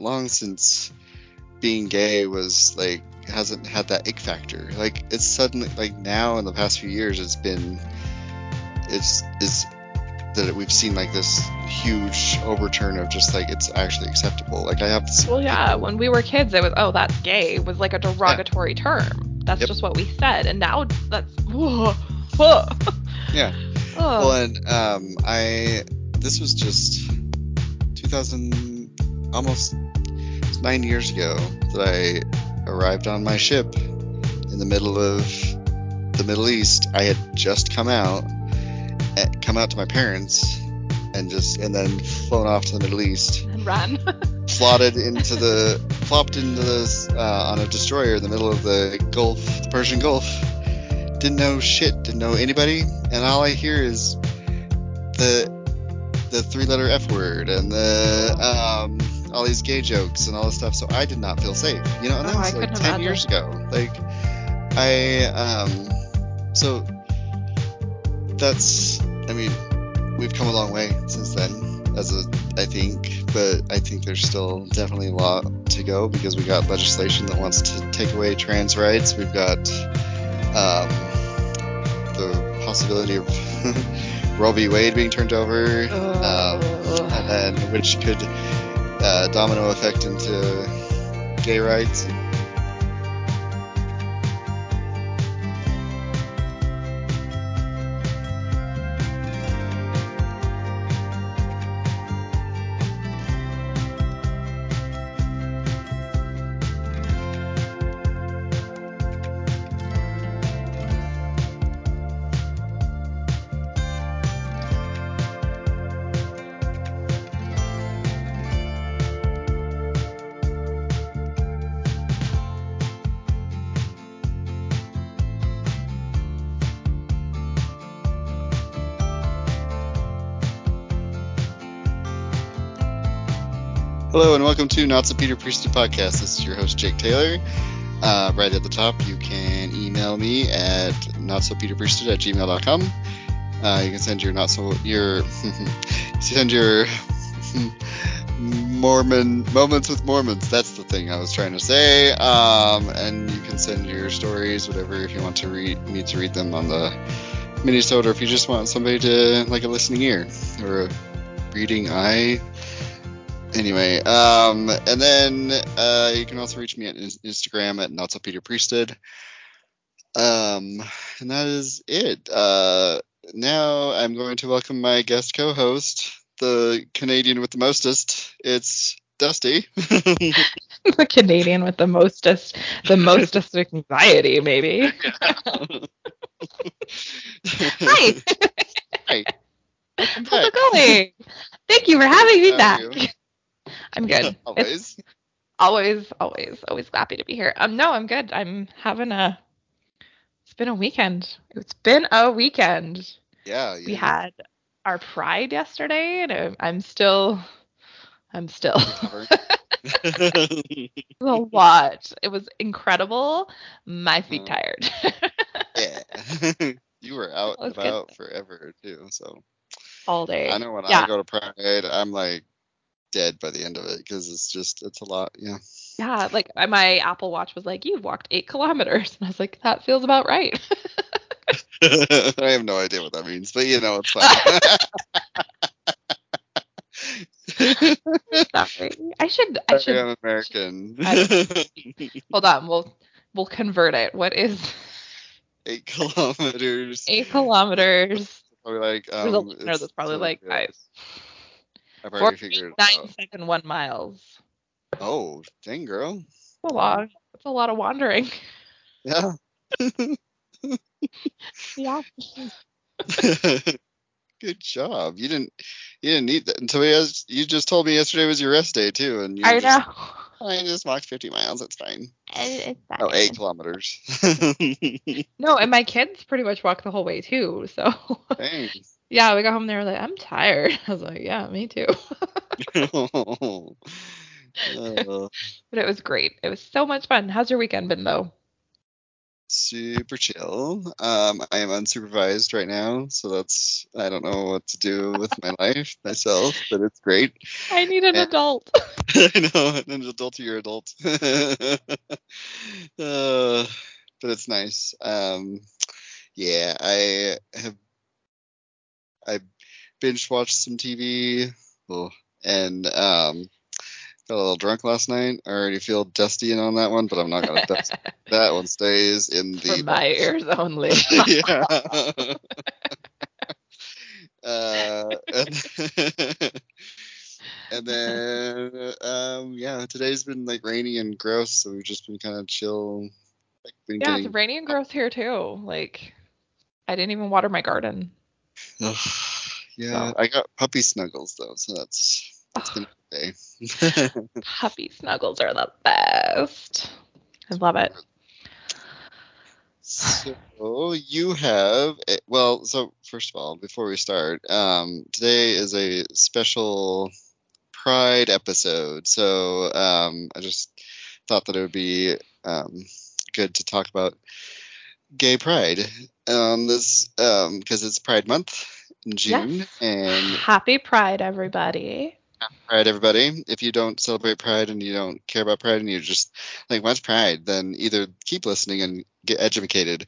long since being gay was like hasn't had that ick factor. Like it's suddenly like now in the past few years it's been it's is that we've seen like this huge overturn of just like it's actually acceptable. Like I have Well, yeah, when we were kids, it was oh that's gay was like a derogatory term. That's Yep. just what we said, and now that's whoa, whoa. Yeah. Oh. Well, and um, I this was just 2000, almost nine years ago that I arrived on my ship in the middle of the Middle East. I had just come out, eh, come out to my parents, and just and then flown off to the Middle East, and run. slotted into the flopped into this uh, on a destroyer in the middle of the Gulf, the Persian Gulf. Didn't know shit, didn't know anybody, and all I hear is the the three letter F word and the um, all these gay jokes and all this stuff. So I did not feel safe, you know. And that Oh, was I like ten years ago. Like I um, so that's I mean we've come a long way since then as a I think, but I think there's still definitely a lot to go because we got legislation that wants to take away trans rights. We've got um, the possibility of Roe v. Wade being turned over, um, and then which could uh, domino effect into gay rights. Hello and welcome to Not So Peter Priesthood podcast. This is your host Jake Taylor. Uh, right at the top, you can email me at notsopeterpriesthood at gmail.com. Uh, you can send your not so your send your Mormon moments with Mormons. That's the thing I was trying to say. Um, and you can send your stories, whatever, if you want to read me to read them on the minisode, or if you just want somebody to like a listening ear or a reading eye anyway um and then uh you can also reach me at instagram at not so peter priesthood um and that is it. Uh now i'm going to welcome my guest co-host the canadian with the mostest. It's dusty. The Canadian with the mostest, the mostest anxiety, maybe. Hi, hi. How's it going? Thank you for having me How back. I'm good. It's always always, always, always happy to be here. Um, no, I'm good. I'm having a. It's been a weekend. It's been a weekend. yeah We had our pride yesterday, and I'm- I'm still, I'm still. A lot. It was incredible. My feet Uh, tired. yeah you were out and Let's forever too so all day. I know when yeah, I go to Pride, I'm like dead by the end of it because it's just it's a lot. Yeah. yeah. Like my- Apple Watch was like, "You've walked eight kilometers," and I was like, "That feels about right." I have no idea what that means, but you know it's fine. Sorry. I should. I should. I'm American. I Hold on. We'll we'll convert it. What is Eight kilometers. eight kilometers? Probably like There's a um. listener that's probably like, guys, I've already figured it out. second one miles. Oh, dang girl. That's a lot. That's a lot of wandering. Yeah. Yeah. Good job. You didn't. You didn't need that until has, you just told me yesterday was your rest day too, and you I just, know. I just walked 50 miles. It's fine. It- It's Oh, fine. eight kilometers. No, and my kids pretty much walk the whole way too. So Dang. Yeah, we got home. They were like, "I'm tired." I was like, "Yeah, me too." Oh. Uh, but it was great. It was so much fun. How's your weekend been though? super chill. Um, I am unsupervised right now, so that's I don't know what to do with my life myself, but it's great. I need an And- adult. I know, an adult, you're adult. uh, but it's nice. Um, yeah, I have I binge watched some TV, oh, and um, got a little drunk last night. I already feel dusty in on that one, but I'm not gonna dust. that one stays in the For my ears only. yeah. uh, and, and then, um, yeah, today's been like rainy and gross, so we've just been kind of chill. Like, been yeah, getting, it's rainy and gross here too. Like, I didn't even water my garden. Ugh, yeah, So. I got puppy snuggles though, so that's that's been a day. Puppy snuggles are the best. I love it. So you have a- well. So first of all, before we start, um, today is a special Pride episode. So um, I just thought that it would be um, good to talk about gay pride um, this because it's Pride Month in June Yes. and Happy Pride, everybody. Pride, everybody. If you don't celebrate Pride and you don't care about Pride and you just like, what's Pride? Then either keep listening and get educated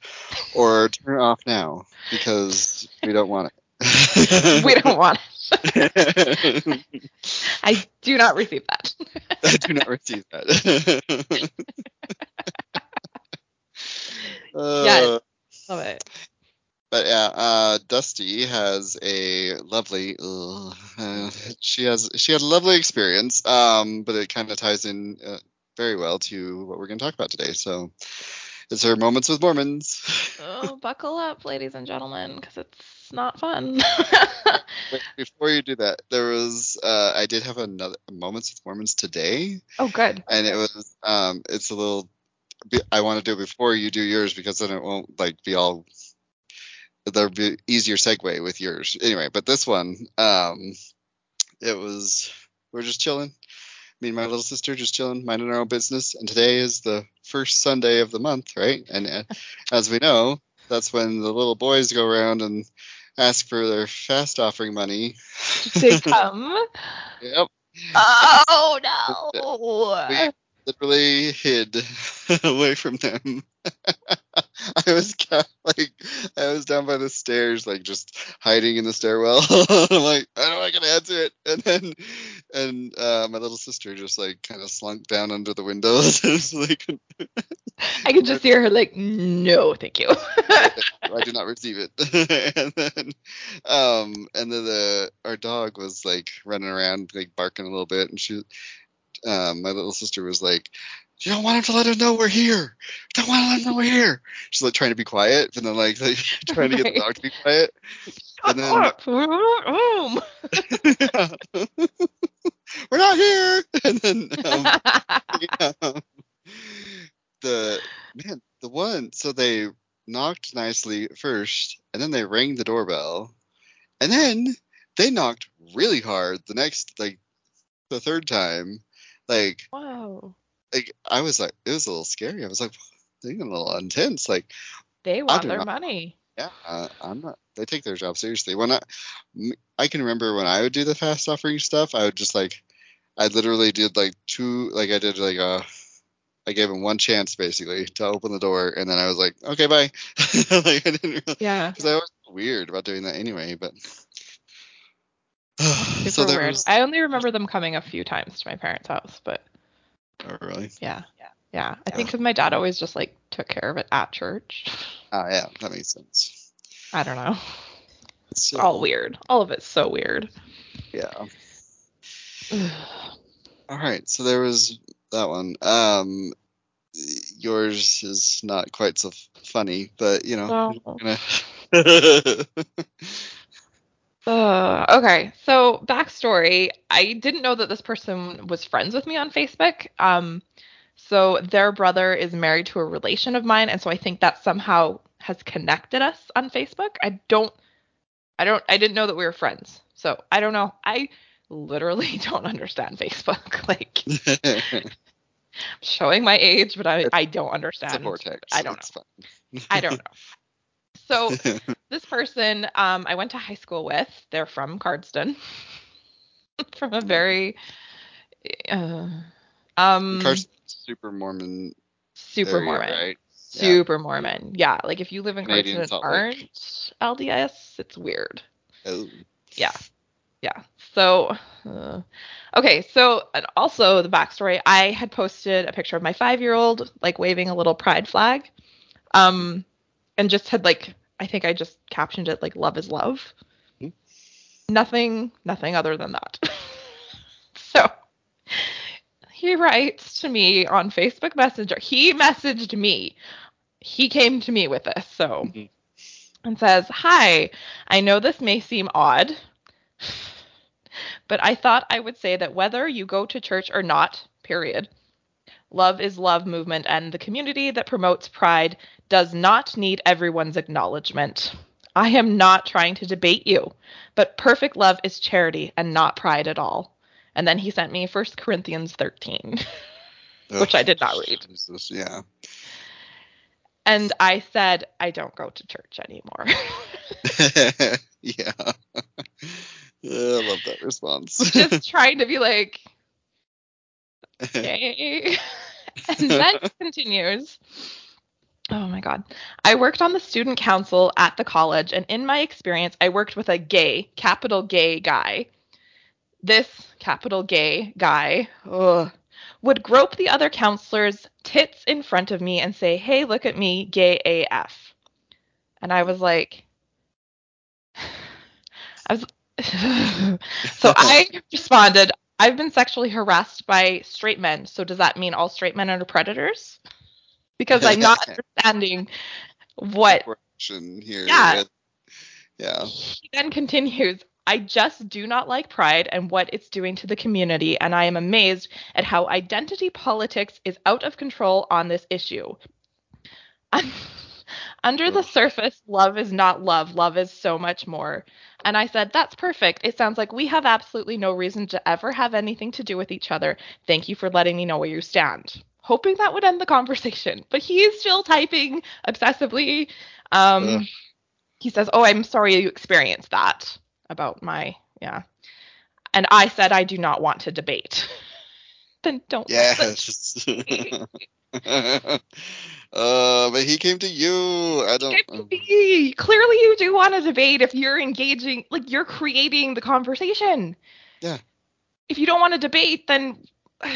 or turn it off now because we don't want it. we don't want it. it. I do not receive that. I do not receive that. Uh, Yes. Love it. But yeah, uh, Dusty has a lovely. uh, she has she had a lovely experience, um, but it kind of ties in uh, very well to what we're going to talk about today. So it's her moments with Mormons. Oh, buckle up, ladies and gentlemen, because it's not fun. Before you do that, there was uh, I did have another moments with Mormons today, oh, good. and it was um, it's a little. I want to do it before you do yours because then it won't like be all there'll be easier segue with yours. Anyway, but this one, um, it was we're just chilling. Me and my little sister just chilling, minding our own business. And today is the first Sunday of the month, right? And uh, as we know, that's when the little boys go around and ask for their fast offering money. They come. Yep. Oh no. We literally hid away from them. I was like, I was down by the stairs, like just hiding in the stairwell. I'm like, I don't know, I can answer it. And then, and uh, my little sister just like kind of slunk down under the windows. Like, I could just hear her like, no, thank you. I do not receive it. and then, um, and then the our dog was like running around, like barking a little bit, and she, um, my little sister was like, "You don't want him to let him know we're here. Don't want to let him know we're here." She's like trying to be quiet, but then like, like trying to get the dog to be quiet. And then-. We're not home. we're not here. And then um, um, the man, the one, so they knocked nicely first, and then they rang the doorbell, and then they knocked really hard the next, like, the third time. Like, wow. like I was like, it was a little scary. I was like, they're getting a little intense. Like, They want their not- money. yeah, uh, I'm not. They take their job seriously. When I, I can remember when I would do the fast offering stuff, I would just like, I literally did like two, like I did like a, I gave him one chance basically to open the door, and then I was like, okay, bye. like I didn't really, Yeah. because I was weird about doing that anyway. But Super so there weird. was. I only remember them coming a few times to my parents' house, but Oh, really? yeah. Yeah. Yeah. I think because my dad always just like took care of it at church. Ah, yeah, that makes sense. I don't know. So, All weird. All of it's so weird. Yeah. All right, so there was that one. Um, yours is not quite so funny, but you know. No. Uh, okay, so backstory. I didn't know that this person was friends with me on Facebook. Um, so their brother is married to a relation of mine, and so I think that somehow has connected us on Facebook. I don't, I don't, I didn't know that we were friends. So I don't know. I literally don't understand Facebook. Like, showing my age, but I, I don't understand. It's a vortex. I don't know. I don't know. So this person um, I went to high school with, they're from Cardston, from a very uh, um Cardston's super Mormon super area, Mormon, right? Yeah. super Mormon. Yeah, like if you live in Canadian Cardston and aren't LDS, it's weird. Oh. Yeah. Yeah. So, uh, okay. So, and also the backstory I had posted a picture of my five year old, like waving a little pride flag. Um, and just had like, I think I just captioned it like, love is love. Hmm. Nothing, nothing other than that. so, he writes to me on Facebook Messenger. He messaged me. He came to me with this. So, Mhm. and says, Hi, I know this may seem odd, but I thought I would say that whether you go to church or not, period, Love is Love movement and the community that promotes pride does not need everyone's acknowledgement. I am not trying to debate you, but perfect love is charity and not pride at all. And then he sent me 1 Corinthians 13, which I did not read. Jesus, yeah. And I said, I don't go to church anymore. yeah. yeah. I love that response. Just trying to be like, okay. and then continues. Oh my God. I worked on the student council at the college, and in my experience, I worked with a gay, capital gay guy. This capital gay guy ugh, would grope the other counselors' tits in front of me and say, Hey, look at me, gay AF. And I was like, I was. so I responded, I've been sexually harassed by straight men. So does that mean all straight men are predators? Because I'm not understanding what here. Yeah. Yeah. he then continues. I just do not like pride and what it's doing to the community, and I am amazed at how identity politics is out of control on this issue. Under the surface, love is not love. Love is so much more. And I said, That's perfect. It sounds like we have absolutely no reason to ever have anything to do with each other. Thank you for letting me know where you stand. Hoping that would end the conversation. But he is still typing obsessively. Um, Ugh. he says, Oh, I'm sorry you experienced that about my, yeah. And I said, I do not want to debate. then don't. Yeah. listen. it's just- uh, but he came to you. I don't. Me. Clearly, you do want to debate if you're engaging, like you're creating the conversation. Yeah. If you don't want to debate, then.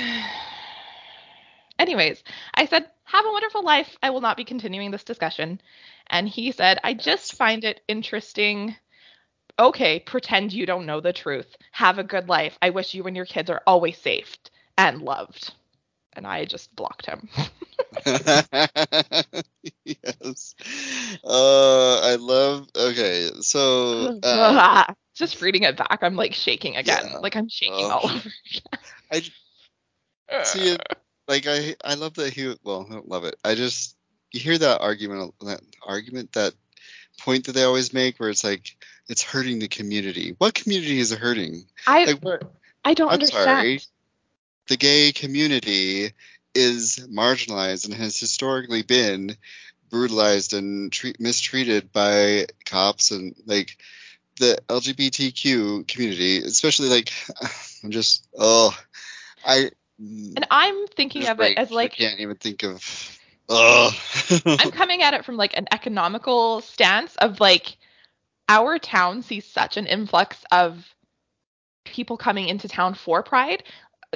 Anyways, I said, have a wonderful life. I will not be continuing this discussion. And he said, I just find it interesting. Okay, pretend you don't know the truth. Have a good life. I wish you and your kids are always safe and loved. And I just blocked him. yes. Uh, I love. Okay, so uh, just reading it back, I'm like shaking again. Yeah. Like I'm shaking Oh. all over. I see it. Like I, I love that he. Well, I don't love it. I just you hear that argument, that argument, that point that they always make, where it's like it's hurting the community. What community is it hurting? I Like? I don't I'm understand. sorry. The gay community is marginalized and has historically been brutalized and treat, mistreated by cops and like the LGBTQ community, especially like I'm just oh I And I'm thinking of it as like I can't even think of oh I'm coming at it from like an economical stance of like our town sees such an influx of people coming into town for pride.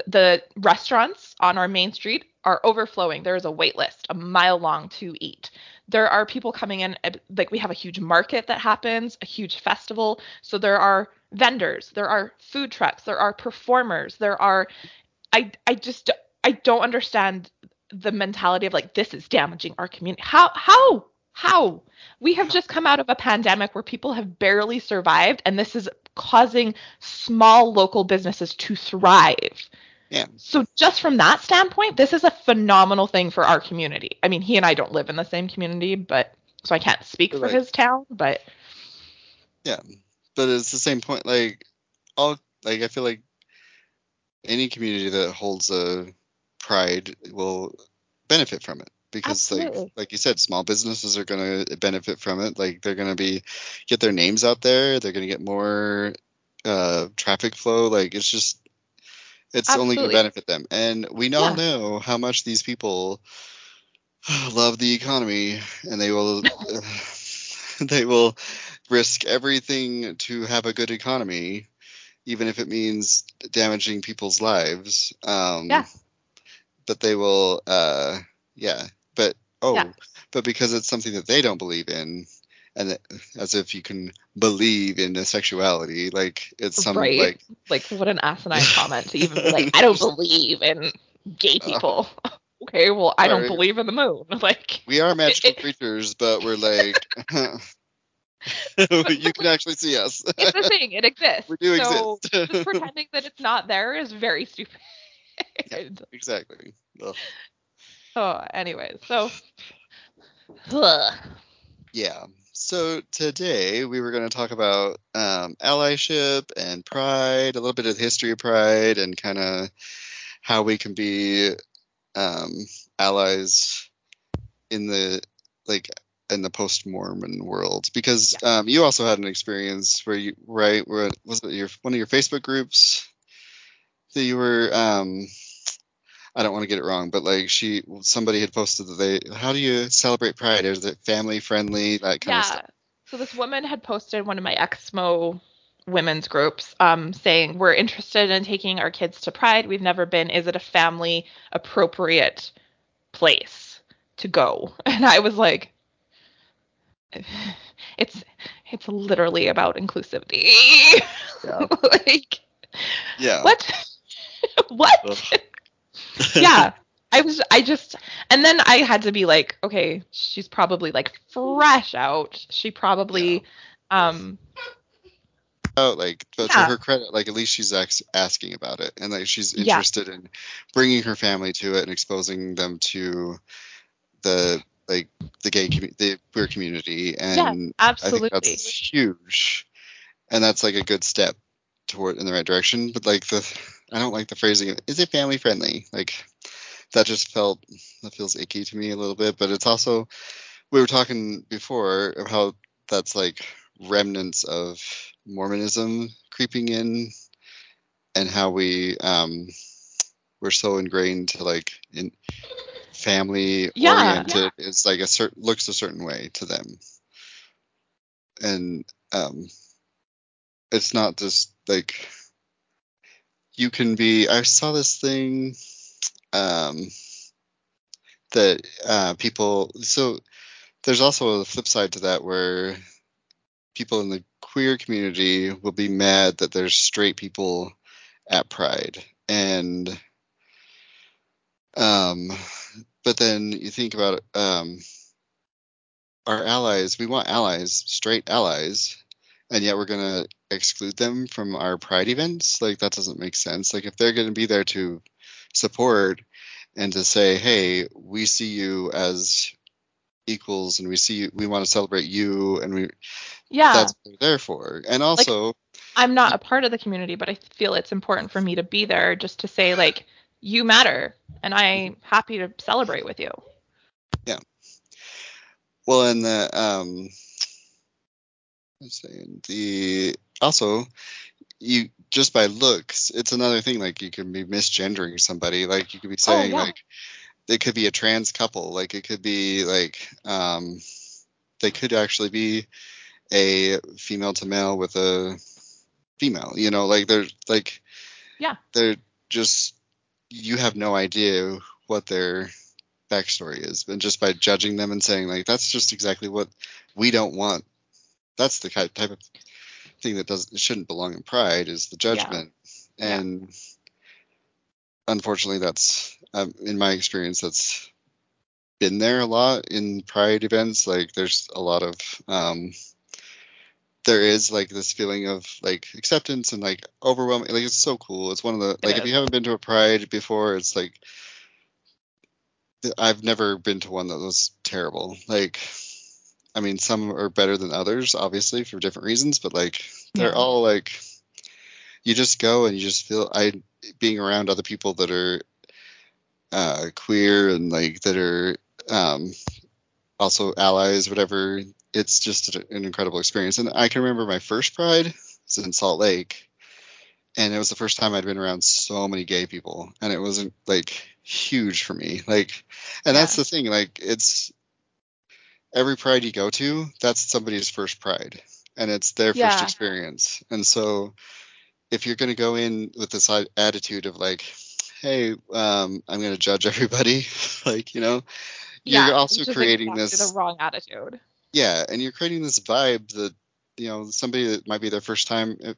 The restaurants on our main street are overflowing. There is a wait list a mile long to eat. There are people coming in uh, like we have a huge market that happens, a huge festival. So there are vendors, there are food trucks, there are performers, there are I I just I don't understand the mentality of like this is damaging our community. How how how? We have just come out of a pandemic where people have barely survived and this is causing small local businesses to thrive. Yeah. So just from that standpoint, this is a phenomenal thing for our community. I mean, he and I don't live in the same community, but so I can't speak for Right. his town, but yeah but it's the same point like all like I feel like any community that holds a Pride will benefit from it because like like you said small businesses are going to benefit from it like they're going to be get their names out there they're going to get more uh traffic flow like it's just it's only going to benefit them and we all Yeah. know how much these people love the economy and they will they will risk everything to have a good economy even if it means damaging people's lives um Yeah. but they will uh yeah but oh Yeah. but because it's something that they don't believe in and as if you can believe in a sexuality like it's some Right. like Like, what an asinine comment to even be like, I don't believe in gay uh, people. okay, well, I don't believe in the moon. Like, we are magical it- creatures but we're like you can actually see us it's a thing. It exists. we do so exist just pretending that it's not there is very stupid. exactly Ugh. Oh, anyways, so. Yeah. So today we were going to talk about um, allyship and pride, a little bit of the history of pride, and kind of how we can be um, allies in the like in the post-Mormon world. Because um, you also had an experience where you right where was it your one of your Facebook groups that you were um, I don't want to get it wrong, but like she, somebody had posted that they, how do you celebrate Pride? Is it family friendly, that kind yeah. of stuff? Yeah. So this woman had posted one of my Exmo women's groups um, saying, We're interested in taking our kids to Pride. We've never been. Is it a family appropriate place to go? And I was like, it's it's literally about inclusivity. Yeah. like Yeah. what? what? yeah. I was I just and then I had to be like, okay, she's probably like fresh out. She probably um Oh, like, but Yeah. to her credit, like at least she's ax- asking about it, and like she's Yeah. interested in bringing her family to it and exposing them to the like the gay commu- the queer community, and I think absolutely. that's huge, and that's like a good step toward in the right direction. But like the, I don't like the phrasing. of, Is it family friendly? Like that just felt that feels icky to me a little bit. But it's also we were talking before of how that's like remnants of Mormonism creeping in, and how we um we're so ingrained to like in family Yeah. oriented. It's like a certain looks a certain way to them, and um it's not just like you can be. I saw this thing um that uh people so there's also a flip side to that where people in the queer community will be mad that there's straight people at pride and um but then you think about um our allies we want allies straight allies and yet we're going to exclude them from our pride events like that doesn't make sense like if they're going to be there to support and to say hey we see you as equals and we see you, we want to celebrate you and we Yeah. that's what they're there for and also I'm not a part of the community, but I feel it's important for me to be there just to say like you matter and I'm happy to celebrate with you. Yeah well, in the um, let's say the also you just by looks, it's another thing. Like you can be misgendering somebody. Like you could be saying yeah. like it could be a trans couple. Like it could be like um, they could actually be a female to male with a female. You know, like they're like Yeah. they're just you have no idea what their backstory is, and just by judging them and saying like that's just exactly what we don't want. That's the type of thing that doesn't shouldn't belong in pride is the judgment, Yeah. and unfortunately, that's um, in my experience that's been there a lot in pride events. Like there's a lot of um, there is like this feeling of like acceptance and like overwhelming. Like it's so cool. It's one of the like if you haven't been to a pride before, it's like I've never been to one that was terrible. Like, I mean, some are better than others, obviously, for different reasons, but like, they're Yeah. all like, you just go and you just feel, I, being around other people that are uh, queer and like that are um, also allies, whatever. It's just an incredible experience. And I can remember my first Pride was in Salt Lake, and it was the first time I'd been around so many gay people, and it wasn't like huge for me. Like, and yeah. that's the thing. Like, it's every Pride you go to, that's somebody's first Pride, and it's their yeah. first experience. And so, if you're going to go in with this attitude of like, hey, um, I'm going to judge everybody, like, you know, yeah, you're also creating this the wrong attitude. Yeah, and you're creating this vibe that you know somebody that might be their first time uh,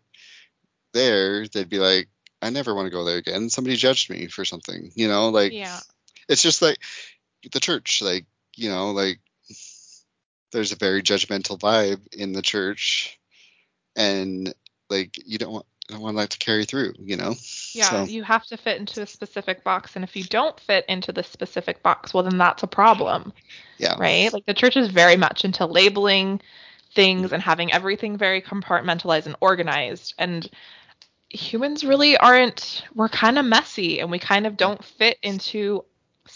there, they'd be like, I never want to go there again. Somebody judged me for something, you know, like yeah. It's just like the church, like you know, like there's a very judgmental vibe in the church, and like you don't want I don't want that to carry through, you know? Yeah, so. you have to fit into a specific box. And if you don't fit into the specific box, well, then that's a problem. Yeah. Right? Like the church is very much into labeling things mm-hmm. and having everything very compartmentalized and organized. And humans really aren't, we're kind of messy and we kind of don't fit into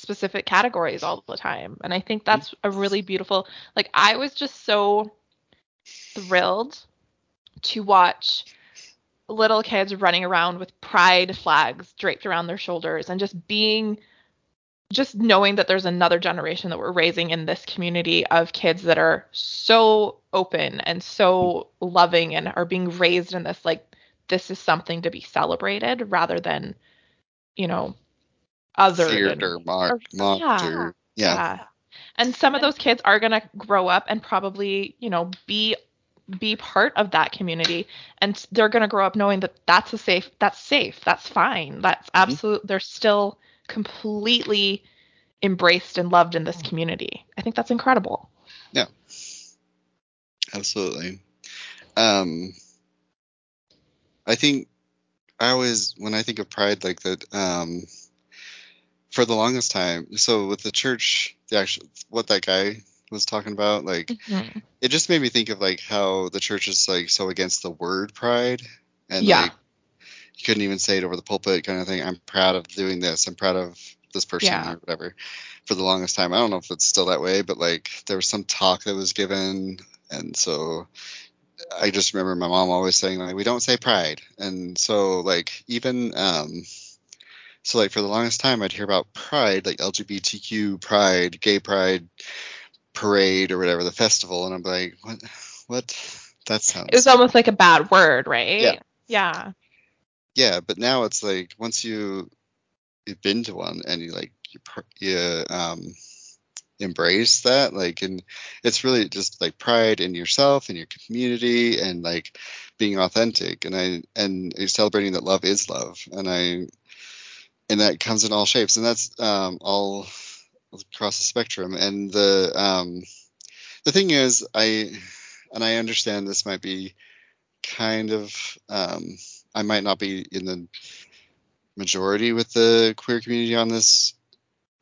specific categories all the time. And I think that's a really beautiful, like, I was just so thrilled to watch little kids running around with pride flags draped around their shoulders and just being just knowing that there's another generation that we're raising in this community of kids that are so open and so loving and are being raised in this like this is something to be celebrated rather than you know other Feared or mocked, mocked yeah, yeah. yeah. And some of those kids are going to grow up and probably you know be be part of that community. And they're going to grow up knowing that that's a safe that's safe that's fine that's mm-hmm. absolute they're still completely embraced and loved in this community. I think that's incredible. Yeah. Absolutely. Um i think i always when i think of pride like that um for the longest time so with the church the actual what that guy was talking about like mm-hmm. it just made me think of like how the church is like so against the word pride and yeah. like you couldn't even say it over the pulpit kind of thing i'm proud of doing this i'm proud of this person yeah. or whatever for the longest time i don't know if it's still that way but like there was some talk that was given and so i just remember my mom always saying like we don't say pride and so like even um so like for the longest time i'd hear about pride like lgbtq pride gay pride parade or whatever, the festival, and I'm like, what? What? That sounds. It was almost like a bad word, right? Yeah. Yeah. Yeah, but now it's like once you you've been to one and you like you, you um embrace that like and it's really just like pride in yourself and your community and like being authentic and i and you're celebrating that love is love and i and that comes in all shapes and that's um all across the spectrum. And the um, the thing is, I and I understand this might be kind of um, I might not be in the majority with the queer community on this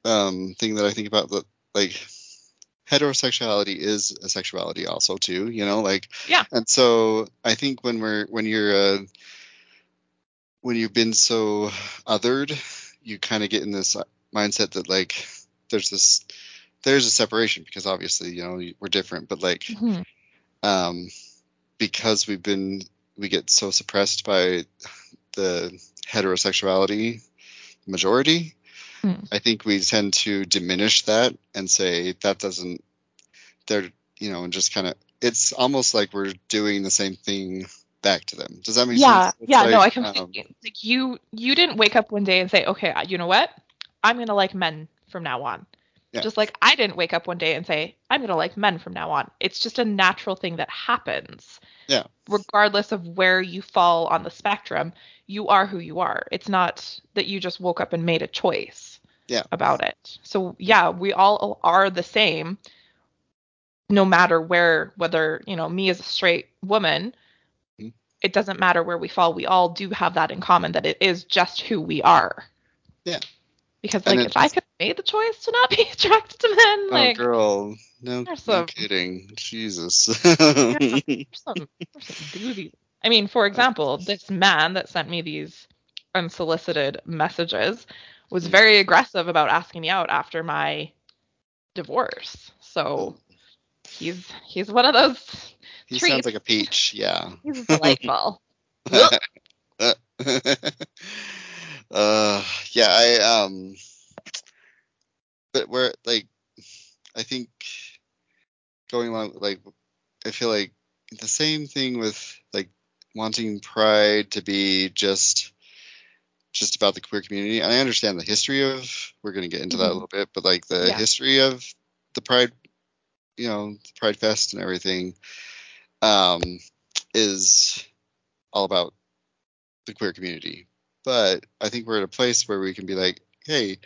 um, thing that I think about. That like heterosexuality is a sexuality also too. You know, like yeah. And so I think when we're when you're uh, when you've been so othered, you kind of get in this mindset that like there's this there's a separation because obviously you know we're different, but like mm-hmm. um, because we've been we get so suppressed by the heterosexuality majority. Mm. I think we tend to diminish that and say that doesn't they're you know and just kind of it's almost like we're doing the same thing back to them. Does that make yeah, sense? It's yeah, like, no, I completely um, like you you didn't wake up one day and say, okay, you know what, I'm gonna like men from now on. Yeah. Just like I didn't wake up one day and say, I'm going to like men from now on. It's just a natural thing that happens. Yeah. Regardless of where you fall on the spectrum, you are who you are. It's not that you just woke up and made a choice yeah. about it. So, yeah, we all are the same no matter where, whether, you know, me as a straight woman. It doesn't matter where we fall. We all do have that in common that it is just who we are. Yeah. Because like if I could have made the choice to not be attracted to men, oh, like oh girl, no, no kidding, Jesus. some, some I mean, for example, this man that sent me these unsolicited messages was Mm. very aggressive about asking me out after my divorce. So he's he's one of those He treats. sounds like a peach. Yeah. he's delightful. uh, yeah, I um, but where like, I think going along like, I feel like the same thing with like wanting Pride to be just just about the queer community. And I understand the history of. We're going to get into that a Mhm. little bit, but like the Yeah. history of the Pride, you know, Pride Fest and everything, um, is all about the queer community. But I think we're at a place where we can be like, hey,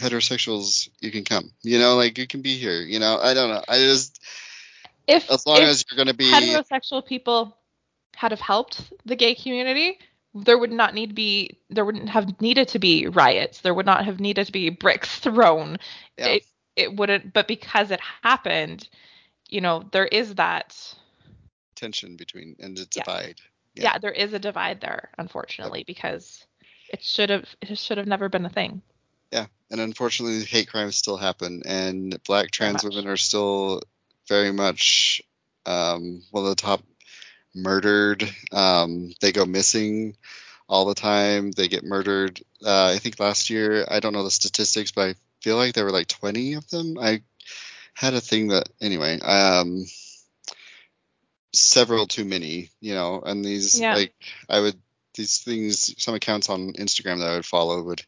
heterosexuals, you can come. You know, like you can be here. You know, I don't know. I just if as long if as you're gonna be heterosexual people had have helped the gay community, there would not need to be there wouldn't have needed to be riots. There would not have needed to be bricks thrown. Yeah. It it wouldn't but because it happened, you know, there is that tension between and a Yeah. divide. yeah, Yeah. there is a divide there, unfortunately, because it should have it should have never been a thing. Yeah. And unfortunately, hate crimes still happen, and black trans women are still very much um, one of the top murdered. Um, they go missing all the time. They get murdered. Uh, I think last year, I don't know the statistics, but I feel like there were like 20 of them. I had a thing that, anyway, um, several too many, you know, and these, Yeah. like, I would, these things, some accounts on Instagram that I would follow would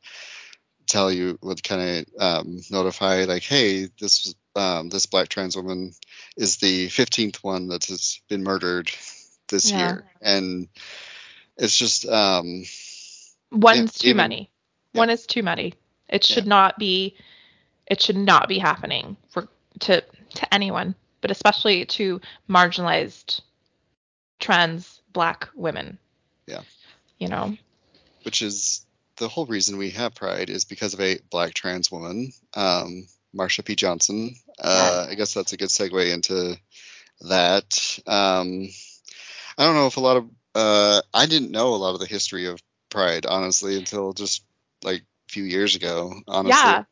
tell you would kind of um, notify like hey this um, this black trans woman is the 15th one that has been murdered this Yeah. year and it's just um One's too even- many. yeah. One is too many. It should not be it should not be happening for to to anyone, but especially to marginalized trans black women. Yeah. You know. which is the whole reason we have pride is because of a black trans woman um marsha p johnson uh i guess that's a good segue into that um i don't know if a lot of uh i didn't know a lot of the history of pride honestly until just like few years ago honestly Yeah.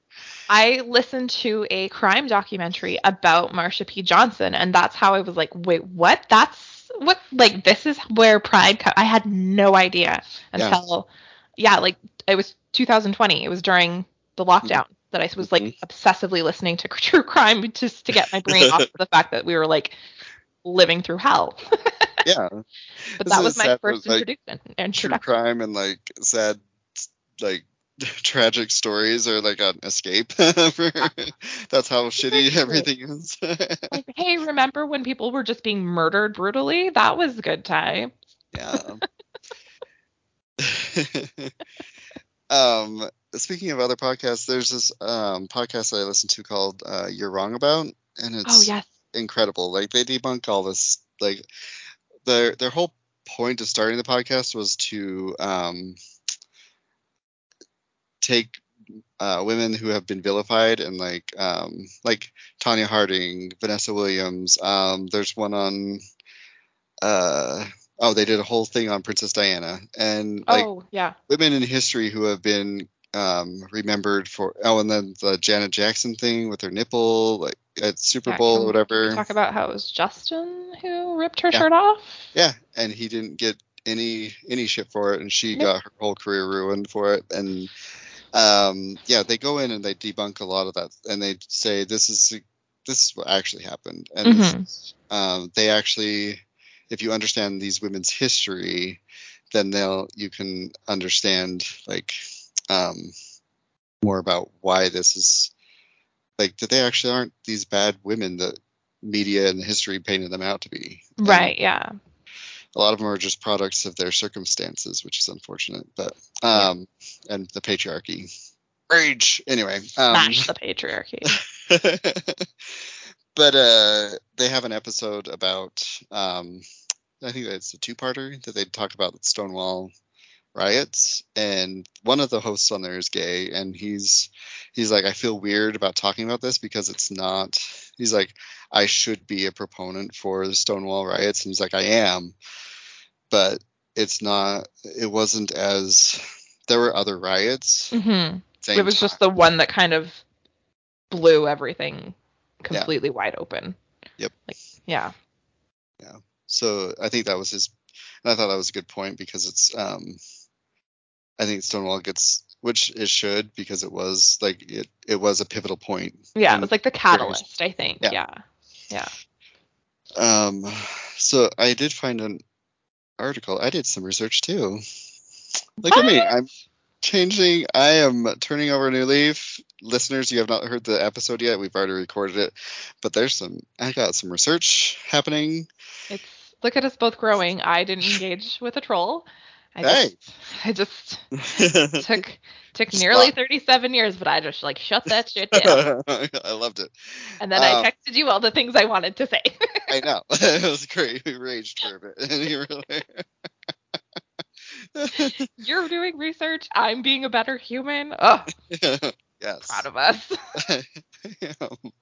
I listened to a crime documentary about Marsha P. Johnson, and that's how I was like, wait, what? That's what, like, this is where Pride, co-. I had no idea Yeah. until, yeah, like, it was 2020. It was during the lockdown that I was like Mhm. obsessively listening to true crime just to get my brain off of the fact that we were like living through hell. yeah But Isn't that was my first that, like, introduction. true introduction. crime and like sad like tragic stories are like an escape for, that's how shitty everything is Like, hey, remember when people were just being murdered brutally? That was a good time. Yeah. um, speaking of other podcasts, there's this um, podcast that I listen to called uh, "You're Wrong About," and it's Oh yes. incredible. Like they debunk all this. Like their their whole point of starting the podcast was to um, take uh, women who have been vilified and like um, like Tonya Harding, Vanessa Williams. Um, there's one on. Uh, oh, they did a whole thing on Princess Diana and like oh yeah. women in history who have been um, remembered for. Oh, and then the Janet Jackson thing with her nipple, like at Super Yeah, Bowl or whatever. Talk about how it was Justin who ripped her Yeah. shirt off. Yeah, and he didn't get any any shit for it, and she Nope. got her whole career ruined for it. And um, yeah, they go in and they debunk a lot of that, and they say this is this is what actually happened, and this Mhm. is, um, they actually, if you understand these women's history, then they'll you can understand like um, more about why this is like that they actually aren't these bad women that media and history painted them out to be. And Right. Yeah. A lot of them are just products of their circumstances, which is unfortunate. But um, and the patriarchy, rage. Anyway, um, Smash the patriarchy. but uh, they have an episode about um, I think it's a two-parter that they talk about Stonewall riots, and one of the hosts on there is gay, and he's he's like, I feel weird about talking about this because it's not. He's like, I should be a proponent for the Stonewall riots, and he's like, I am, but it's not. It wasn't as there were other riots. hmm It was time. just the one that kind of blew everything completely wide open. Yep. Like, yeah. yeah. So I think that was his, and I thought that was a good point because it's, um, I think Stonewall gets, which it should because it was like it, it was a pivotal point. Yeah. It was like the catalyst, I think. Yeah. Yeah. Yeah. Um, so I did find an article. I did some research too. Look at me. What? I'm changing. I am turning over a new leaf. Listeners, you have not heard the episode yet. We've already recorded it, but there's some. I got some research happening. It's look at us both growing. I didn't engage with a troll. I Hey. just, I just took took nearly Stop. 37 years, but I just like shut that shit down. I loved it. And then Um, I texted you all the things I wanted to say. I know. it was great. We raged for a bit. Really. You're doing research. I'm being a better human. Oh, yes. proud of us. Um,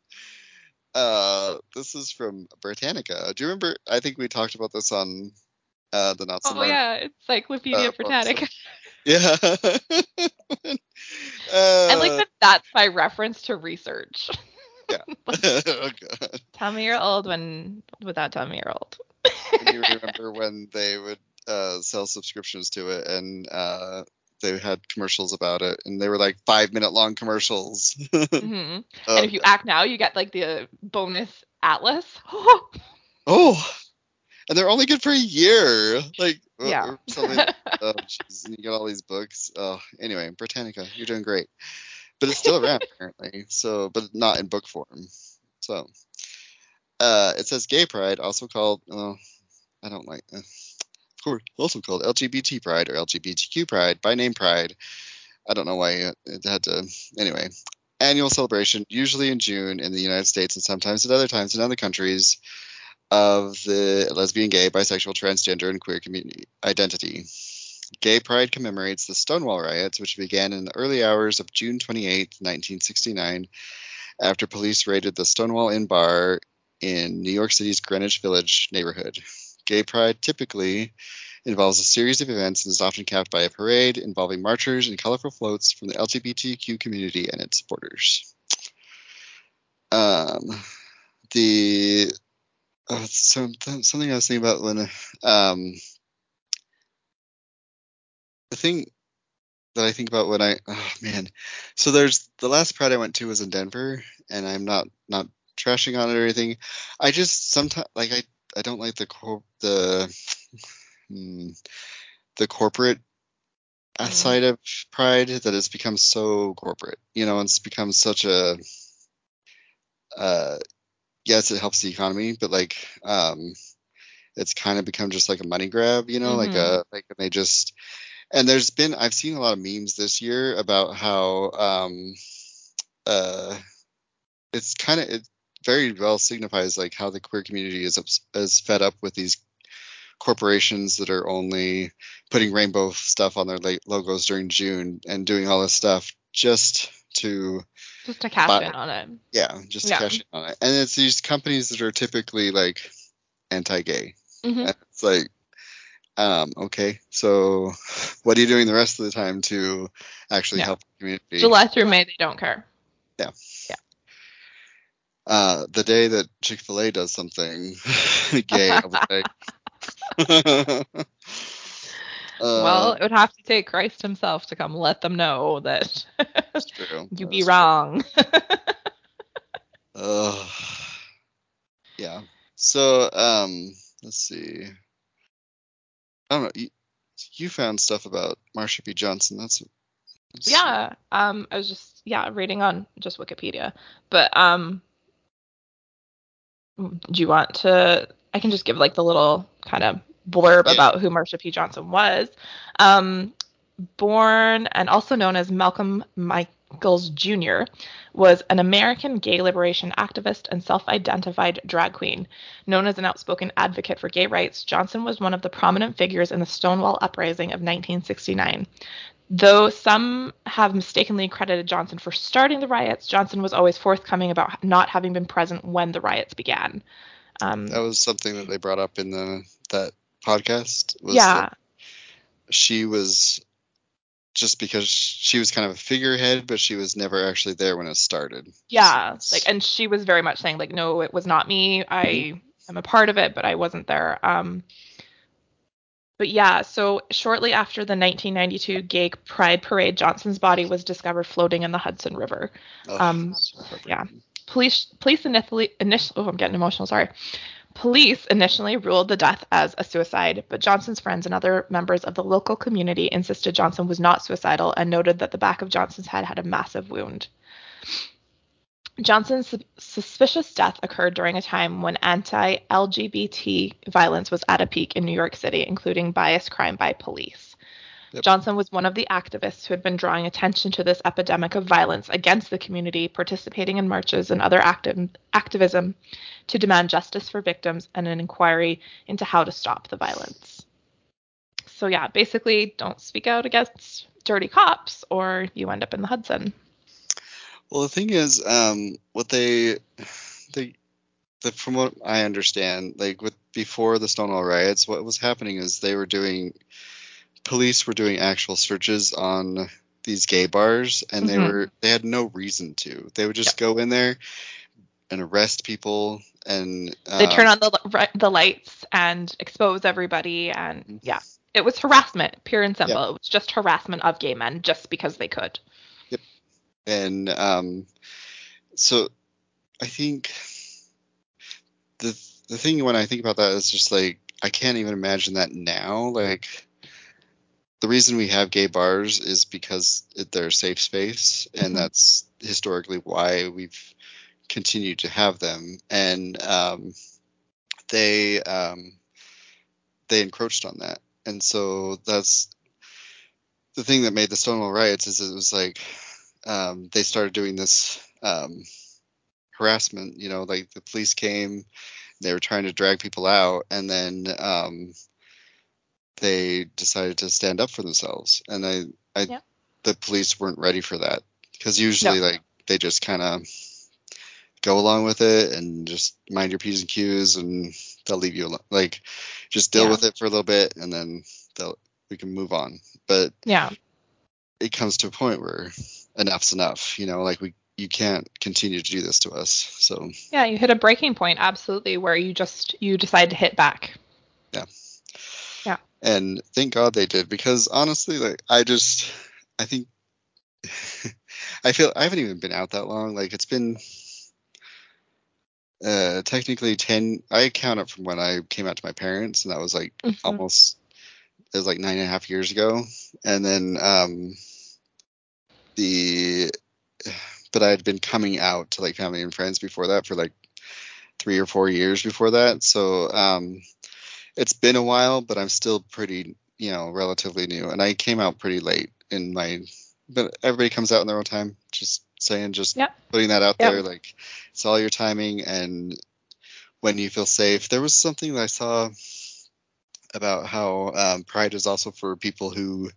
uh, this is from Britannica. Do you remember? I think we talked about this on uh, the So Oh yeah, Encyclopedia Uh, Britannica. Yeah. uh, I like that. That's my reference to research. Yeah. oh god. Tell me you're old when without telling me you're old. You remember when they would uh, sell subscriptions to it and uh, they had commercials about it and they were like five minute long commercials. hmm Oh, and if you act now, you get like the uh, bonus atlas. oh, and they're only good for a year. Like, Yeah. oh, jeez. And you got all these books. Oh, anyway, Britannica, you're doing great. But it's still around apparently. So, but not in book form. So, uh, it says Gay Pride, also called. Uh, I don't like. Uh, of course, also called LGBT Pride or LGBTQ Pride by name Pride. I don't know why it, it had to. Anyway, annual celebration, usually in June in the United States and sometimes at other times in other countries, of the lesbian, gay, bisexual, transgender, and queer community identity. Gay Pride commemorates the Stonewall riots, which began in the early hours of June 28, 1969, after police raided the Stonewall Inn bar in New York City's Greenwich Village neighborhood. Gay Pride typically involves a series of events and is often capped by a parade involving marchers and colorful floats from the LGBTQ community and its supporters. Um, the oh, some, something I was thinking about when um, the thing that I think about when I oh man, so there's the last Pride I went to was in Denver, and I'm not not trashing on it or anything. I just sometimes like I I don't like the cor- the hmm, the corporate Mhm. side of Pride that it's become so corporate. You know, it's become such a uh yes, it helps the economy, but like um it's kind of become just like a money grab, you know, like Mhm. a like they just and there's been I've seen a lot of memes this year about how um uh it's kind of it very well signifies like how the queer community is is fed up with these corporations that are only putting rainbow stuff on their logos during June and doing all this stuff just to Just to cash But- in on it. yeah just to Yeah. cash in on it and it's these companies that are typically like anti-gay hmm it's like um okay so what are you doing the rest of the time to actually Yeah. help the community July through May, they don't care. Yeah. Yeah. Uh the day that chick-fil-a does something gay i'll be like well, Uh, it would have to take Christ himself to come let them know that that's true. you That's be wrong. Ugh. yeah. So, um, let's see. I don't know. You, you found stuff about Marsha P. Johnson. That's, that's yeah. Um, I was just yeah reading on just Wikipedia, but um, do you want to? I can just give like the little kind of blurb Yeah. about who Marsha P. Johnson was. Um, born and also known as Malcolm Michaels Jr., was an American gay liberation activist and self-identified drag queen. Known as an outspoken advocate for gay rights, Johnson was one of the prominent figures in the Stonewall Uprising of 1969. Though some have mistakenly credited Johnson for starting the riots, Johnson was always forthcoming about not having been present when the riots began. Um, that was something that they brought up in the that podcast. Was yeah, she was just because she was kind of a figurehead, but she was never actually there when it started. Yeah, like and she was very much saying like, no, it was not me. I Mm-hmm. am a part of it, but I wasn't there. Um, but yeah, so shortly after the 1992 gay pride parade, Johnson's body was discovered floating in the Hudson River. Ugh, Um, yeah. Police police initially initially oh I'm getting emotional sorry. Police initially ruled the death as a suicide, but Johnson's friends and other members of the local community insisted Johnson was not suicidal and noted that the back of Johnson's head had a massive wound. Johnson's su- suspicious death occurred during a time when anti LGBT violence was at a peak in New York City, including biased crime by police. Yep. Johnson was one of the activists who had been drawing attention to this epidemic of violence against the community, participating in marches and other activ- activism to demand justice for victims and an inquiry into how to stop the violence. So, yeah, basically, don't speak out against dirty cops or you end up in the Hudson. Well, the thing is, um, what they, they, the, from what I understand, like with before the Stonewall riots, what was happening is they were doing, police were doing actual searches on these gay bars, and they Mhm. were they had no reason to. They would just go in there and arrest people, and They um, turn on the the lights and expose everybody, and yeah, it was harassment, pure and simple. It was just harassment of gay men just because they could. Yep. and um, so I think the the thing when I think about that is just like I can't even imagine that now. Like the reason we have gay bars is because they're a safe space, and Mhm. that's historically why we've continued to have them. And um, they um, they encroached on that, and so that's the thing that made the Stonewall riots is it was like um, they started doing this um, harassment. You know, like the police came, they were trying to drag people out, and then um, they decided to stand up for themselves. And I, I, Yeah. the police weren't ready for that because usually No. like they just kind of go along with it and just mind your p's and q's and they'll leave you alone. Like just deal Yeah. with it for a little bit and then they'll we can move on. But Yeah, it comes to a point where enough's enough. You know, like we you can't continue to do this to us. So yeah, you hit a breaking point, absolutely, where you just you decide to hit back. And thank God they did because honestly, like I just I think I feel I haven't even been out that long. Like it's been uh technically ten I count it from when I came out to my parents and that was like Mhm. almost it was like nine and a half years ago. And then um the but I had been coming out to like family and friends before that for like three or four years before that. So um it's been a while, but I'm still pretty, you know, relatively new. And I came out pretty late in my but everybody comes out in their own time. Just saying, just Yep. putting that out Yep. there, like it's all your timing and when you feel safe. There was something that I saw about how um, Pride is also for people who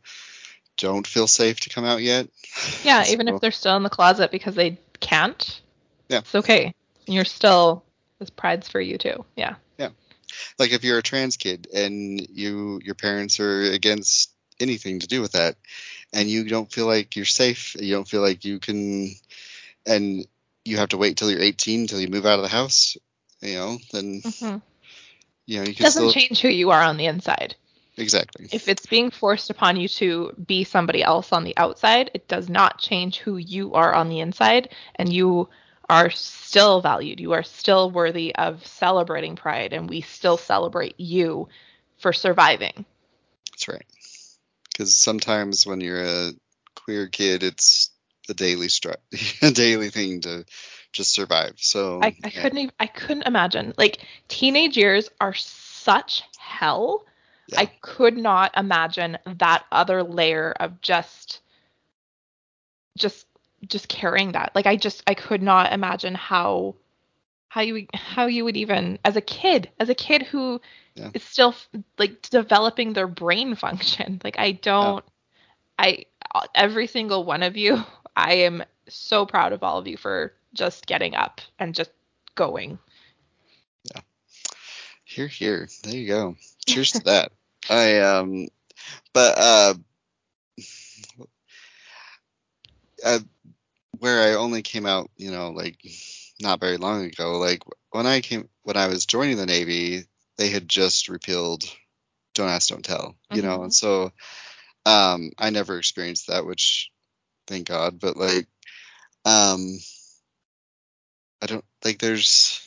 don't feel safe to come out yet. Yeah, even if they're still in the closet because they can't. Yeah. It's okay. You're still this pride's for you too. Yeah. Like if you're a trans kid and you your parents are against anything to do with that and you don't feel like you're safe you don't feel like you can and you have to wait till you're 18 till you move out of the house you know then hmm you know you can doesn't still change who you are on the inside. exactly If it's being forced upon you to be somebody else on the outside, it does not change who you are on the inside, and you are still valued. You are still worthy of celebrating pride, and we still celebrate you for surviving. that's right because sometimes when you're a queer kid it's a daily str- a daily thing to just survive so I, I yeah. couldn't even, I couldn't imagine. Like teenage years are such hell. Yeah. I could not imagine that other layer of just just just carrying that. Like I just I could not imagine how how you how you would even as a kid, as a kid who is Yeah. still like developing their brain function. Like I don't I every single one of you, I am so proud of all of you for just getting up and just going. Yeah. Here, here. There you go. Cheers to that. I um, but uh, uh, where I only came out, you know, like not very long ago. Like when I came, when I was joining the Navy, they had just repealed "Don't Ask, Don't Tell," you know, Mhm. and so um, I never experienced that, which thank God. But like, um, I don't like. There's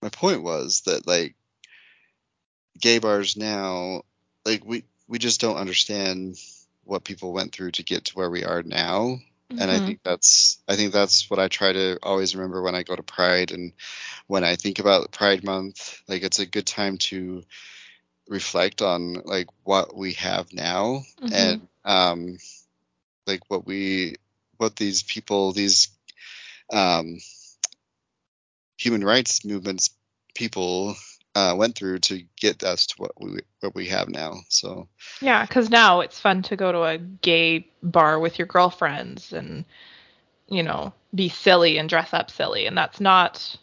my point was that like gay bars now, like we we just don't understand what people went through to get to where we are now and I Mhm. think that's I think that's what I try to always remember when I go to Pride and when I think about Pride Month. Like it's a good time to reflect on like what we have now Mhm. and um like what we what these people these um human rights movements people uh, went through to get us to what we what we have now. So Yeah, because now it's fun to go to a gay bar with your girlfriends and, you know, be silly and dress up silly. And that's not,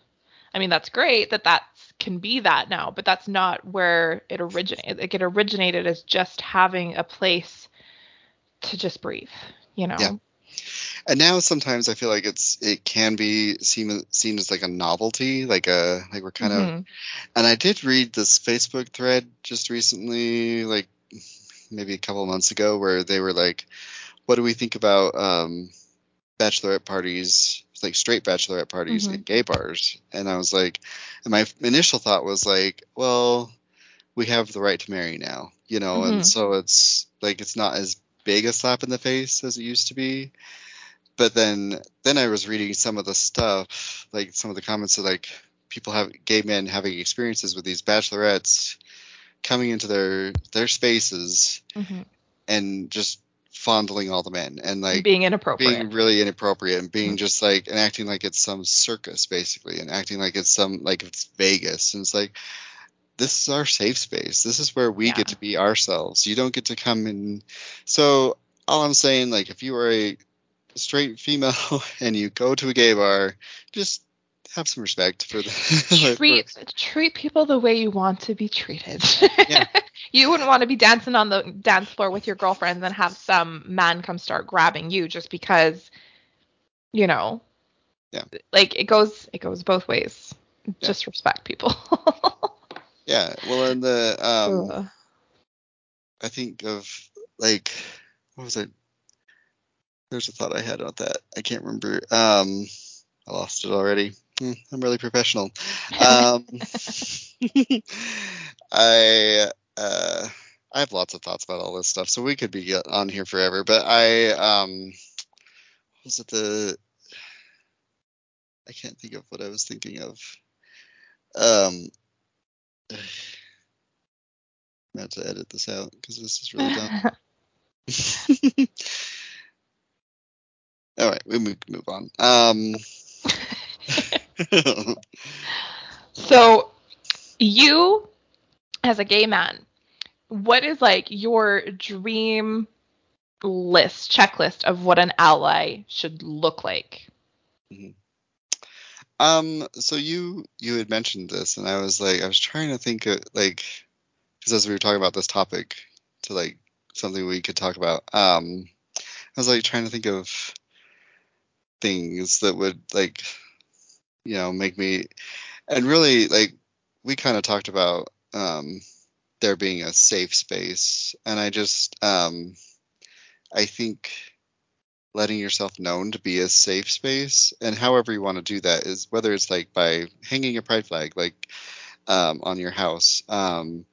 I mean, that's great that that can be that now, but that's not where it originated. Like it originated as just having a place to just breathe, you know? Yeah. And now sometimes I feel like it's it can be seen seen as like a novelty, like a like we're kind of Mhm. And I did read this Facebook thread just recently, like maybe a couple of months ago, where they were like, "What do we think about um, bachelorette parties, like straight bachelorette parties Mhm. in gay bars?" And I was like, and my initial thought was like, "Well, we have the right to marry now, you know, and Mhm. so it's like it's not as big a slap in the face as it used to be." But then, then I was reading some of the stuff, like some of the comments of like people have gay men having experiences with these bachelorettes coming into their their spaces Mhm. and just fondling all the men and like Being inappropriate. being really inappropriate and being Mhm. just like and acting like it's some circus basically and acting like it's some like it's Vegas and it's like this is our safe space. This is where we Yeah. get to be ourselves. You don't get to come in. So all I'm saying, like, if you are a straight female and you go to a gay bar, just have some respect for the like, for- treat treat people the way you want to be treated. Yeah. you wouldn't want to be dancing on the dance floor with your girlfriends and have some man come start grabbing you just because you know. Yeah. Like it goes it goes both ways. Just respect people. yeah. Well, in the um, Ugh. I think of like what was it? There's a thought I had about that. I can't remember. Um, I lost it already. Hmm, I'm really professional. Um, I uh, I have lots of thoughts about all this stuff, so we could be on here forever. But I um, was it the? I can't think of what I was thinking of. Um, I'm going to edit this out because this is really dumb. All right, we move move on. Um, so you as a gay man, what is like your dream list, checklist of what an ally should look like? um, so you you had mentioned this, and I was like, I was trying to think of like, because as we were talking about this topic, to like something we could talk about. Um, I was like trying to think of things that would like, you know, make me, and really like we kind of talked about um there being a safe space, and I just um I think letting yourself known to be a safe space and however you want to do that is whether it's like by hanging a pride flag like um, on your house um,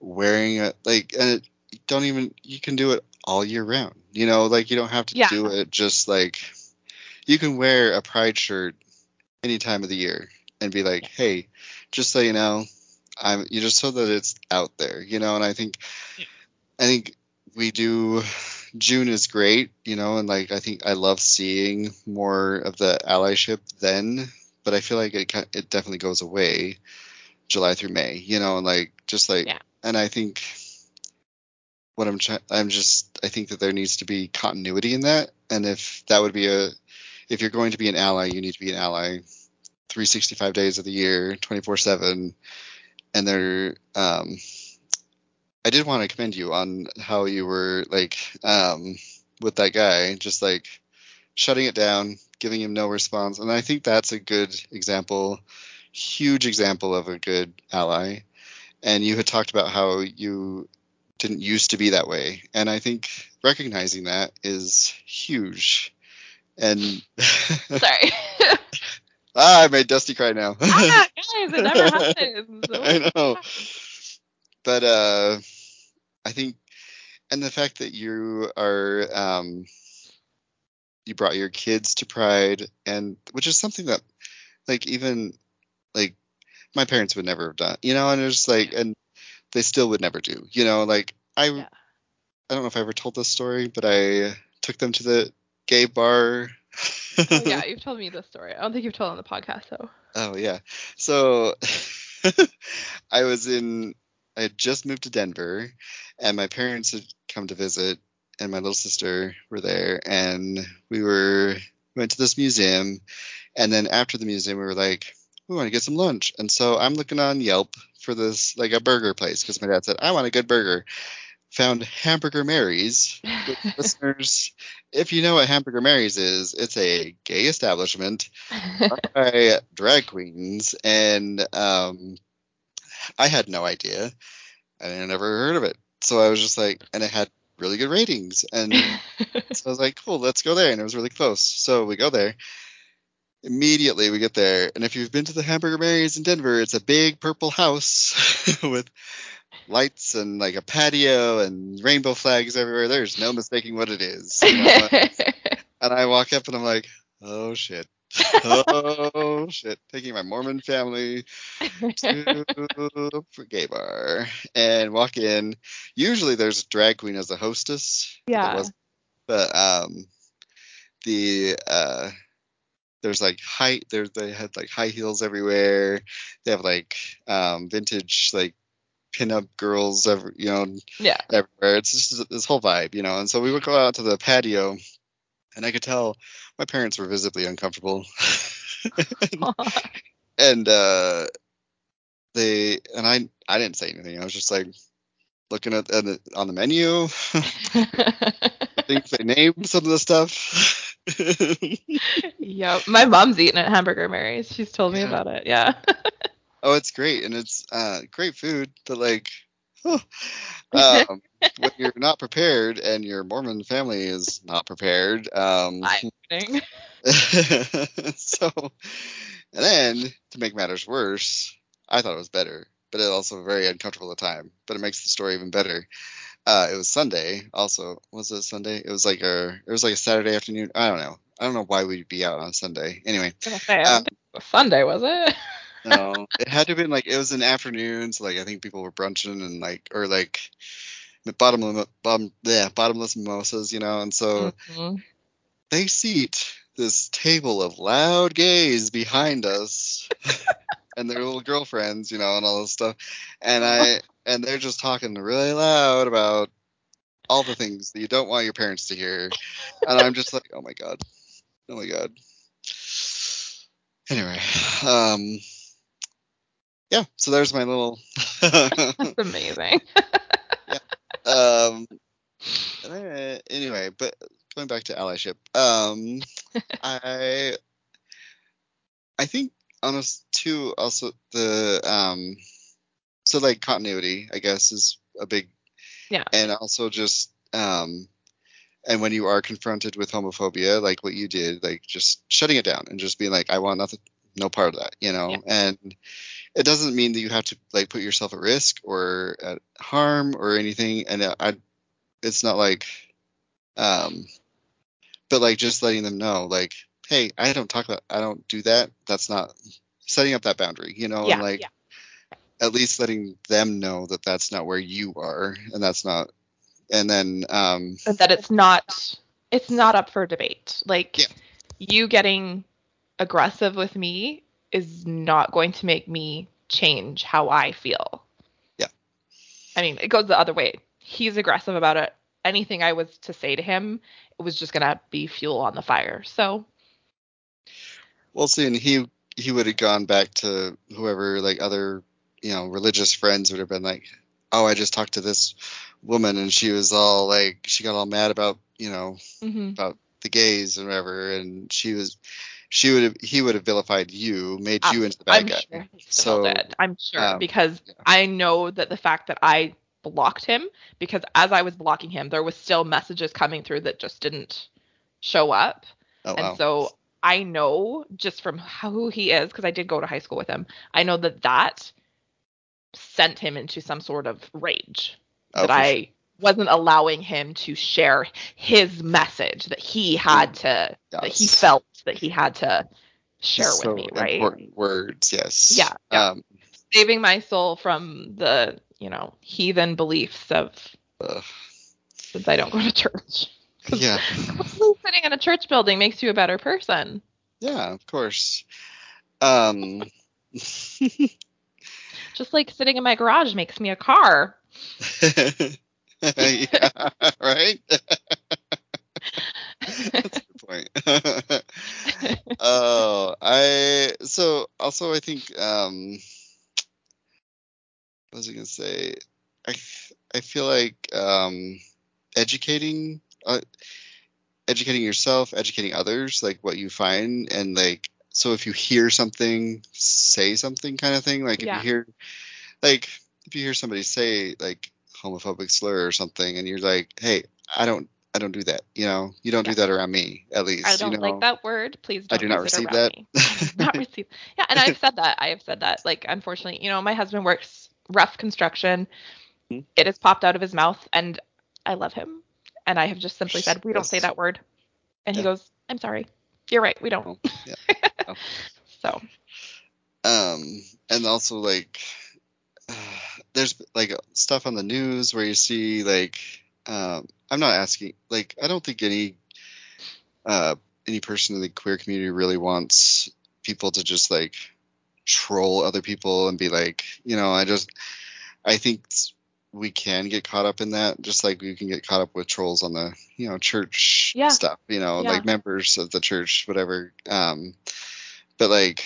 wearing a like and it, don't even you can do it all year round you know like you don't have to Yeah. do it just like you can wear a pride shirt any time of the year and be like hey just so you know i'm you just so that it's out there you know? And i think i think we do June is great, you know, and like I think I love seeing more of the allyship then, but I feel like it it definitely goes away July through May, you know, and like just like Yeah. and I think what I'm trying I'm just I think that there needs to be continuity in that, and if that would be a if you're going to be an ally, you need to be an ally 365 days of the year, 24/7, and there um I did want to commend you on how you were like um with that guy, just like shutting it down, giving him no response. And I think that's a good example, huge example of a good ally. And you had talked about how you didn't used to be that way. And I think recognizing that is huge. And Sorry. ah, I made Dusty cry now. ah, guys, it never happens. I know. But uh I think and the fact that you are um you brought your kids to pride and which is something that like even like my parents would never have done you know and it's like and they still would never do you know like i Yeah. i don't know if i ever told this story but i took them to the gay bar Oh, yeah, you've told me this story. I don't think you've told it on the podcast though. Oh yeah. So I was in I had just moved to Denver and my parents had come to visit and my little sister were there and we were went to this museum and then after the museum we were like we want to get some lunch and so I'm looking on Yelp for this like a burger place because my dad said I want a good burger found Hamburger Mary's listeners if you know what Hamburger Mary's is it's a gay establishment by drag queens, and um, I had no idea, and I never heard of it. So I was just like, and it had really good ratings, and so I was like, cool, let's go there, and it was really close. So we go there. Immediately we get there, and if you've been to the Hamburger Mary's in Denver, it's a big purple house with lights and like a patio and rainbow flags everywhere. There's no mistaking what it is. you know? and I walk up and I'm like, oh shit. oh shit! Taking my Mormon family to the gay bar and walk in. Usually there's a drag queen as a hostess. but yeah. But um, the uh, there's like high there they had like high heels everywhere. They have like um vintage like pinup girls every you know Yeah. everywhere. It's just this whole vibe, you know. And so we would go out to the patio, and I could tell my parents were visibly uncomfortable. and uh, they and I I didn't say anything. I was just like looking at, at the, on the menu. I think they named some of the stuff. yep. My mom's eaten at Hamburger Mary's. She's told me Yeah. about it. Yeah. oh, it's great, and it's uh, great food, but like. huh. Um, when you're not prepared and your Mormon family is not prepared, um, so, and then to make matters worse, I thought it was better, but it also very uncomfortable at the time. But it makes the story even better. Uh, it was Sunday. Also, was it Sunday? It was like a it was like a Saturday afternoon. I don't know. I don't know why we'd be out on Sunday. Anyway, I was gonna say, I Um, don't think it was Sunday, was it? No, it had to have been like it was an afternoon. So like I think people were brunching and like or like the bottomless bottom yeah bottomless mimosas, you know. And so Mhm. they seat this table of loud gays behind us and their little girlfriends, you know, and all this stuff. And I and they're just talking really loud about all the things that you don't want your parents to hear. And I'm just like, oh my god. Oh my god. Anyway, um yeah, so there's my little That's amazing. yeah. um uh, anyway but going back to allyship um i i think honest too also the um so like continuity i guess is a big Yeah. and also just um and when you are confronted with homophobia like what you did like just shutting it down and just being like i want nothing no part of that you know Yeah. and it doesn't mean that you have to like put yourself at risk or at harm or anything and I, I it's not like um but like just letting them know like hey i don't talk about i don't do that that's not setting up that boundary you know yeah. and like yeah. at least letting them know that that's not where you are and that's not and then um And that it's not it's not up for debate. Like Yeah. you getting aggressive with me is not going to make me change how I feel. Yeah. I mean, it goes the other way. He's aggressive about it. Anything I was to say to him, it was just gonna be fuel on the fire. So Well, see, and he he would have gone back to whoever, like other, you know, religious friends would have been like, "Oh, I just talked to this woman, and she was all like, she got all mad about, you know, hmm about the gays and whatever, and she was, she would have, he would have vilified you, made you into the bad I'm guy. sure So, did. I'm sure um, because yeah. I know that the fact that I blocked him because as I was blocking him, there was still messages coming through that just didn't show up. Oh And wow. so I know just from how who he is, because I did go to high school with him, I know that that sent him into some sort of rage Oh, that I sure. Wasn't allowing him to share his message that he had to, that he felt that he had to share so with me, right? important words. Yes. Yeah, yeah. Um, Saving my soul from the, you know, heathen beliefs of ugh. since I don't go to church. yeah. sitting in a church building makes you a better person. Yeah. Of course. Um. Just like sitting in my garage makes me a car. yeah, right? That's a good point. oh, I so also I think um what was I gonna say? I I feel like um educating uh, educating yourself, educating others, like what you find and like so if you hear something, say something kind of thing. Like if Yeah. you hear like if you hear somebody say like homophobic slur or something and you're like, Hey, I don't I don't do that, you know, you don't Yeah. do that around me, at least. I don't you know? like that word. Please I don't do not receive that. I not receive. Yeah, and I've said that. I have said that. Like, unfortunately, you know, my husband works rough construction. Mhm. It has popped out of his mouth, and I love him. And I have just simply said, "We don't say that word." And he goes, "I'm sorry. You're right. We don't." Oh, yeah. Oh. so um and also like there's like stuff on the news where you see like um i'm not asking like i don't think any uh any person in the queer community really wants people to just like troll other people and be like you know i just i think we can get caught up in that just like we can get caught up with trolls on the you know church Yeah. stuff you know Yeah. like members of the church whatever um but like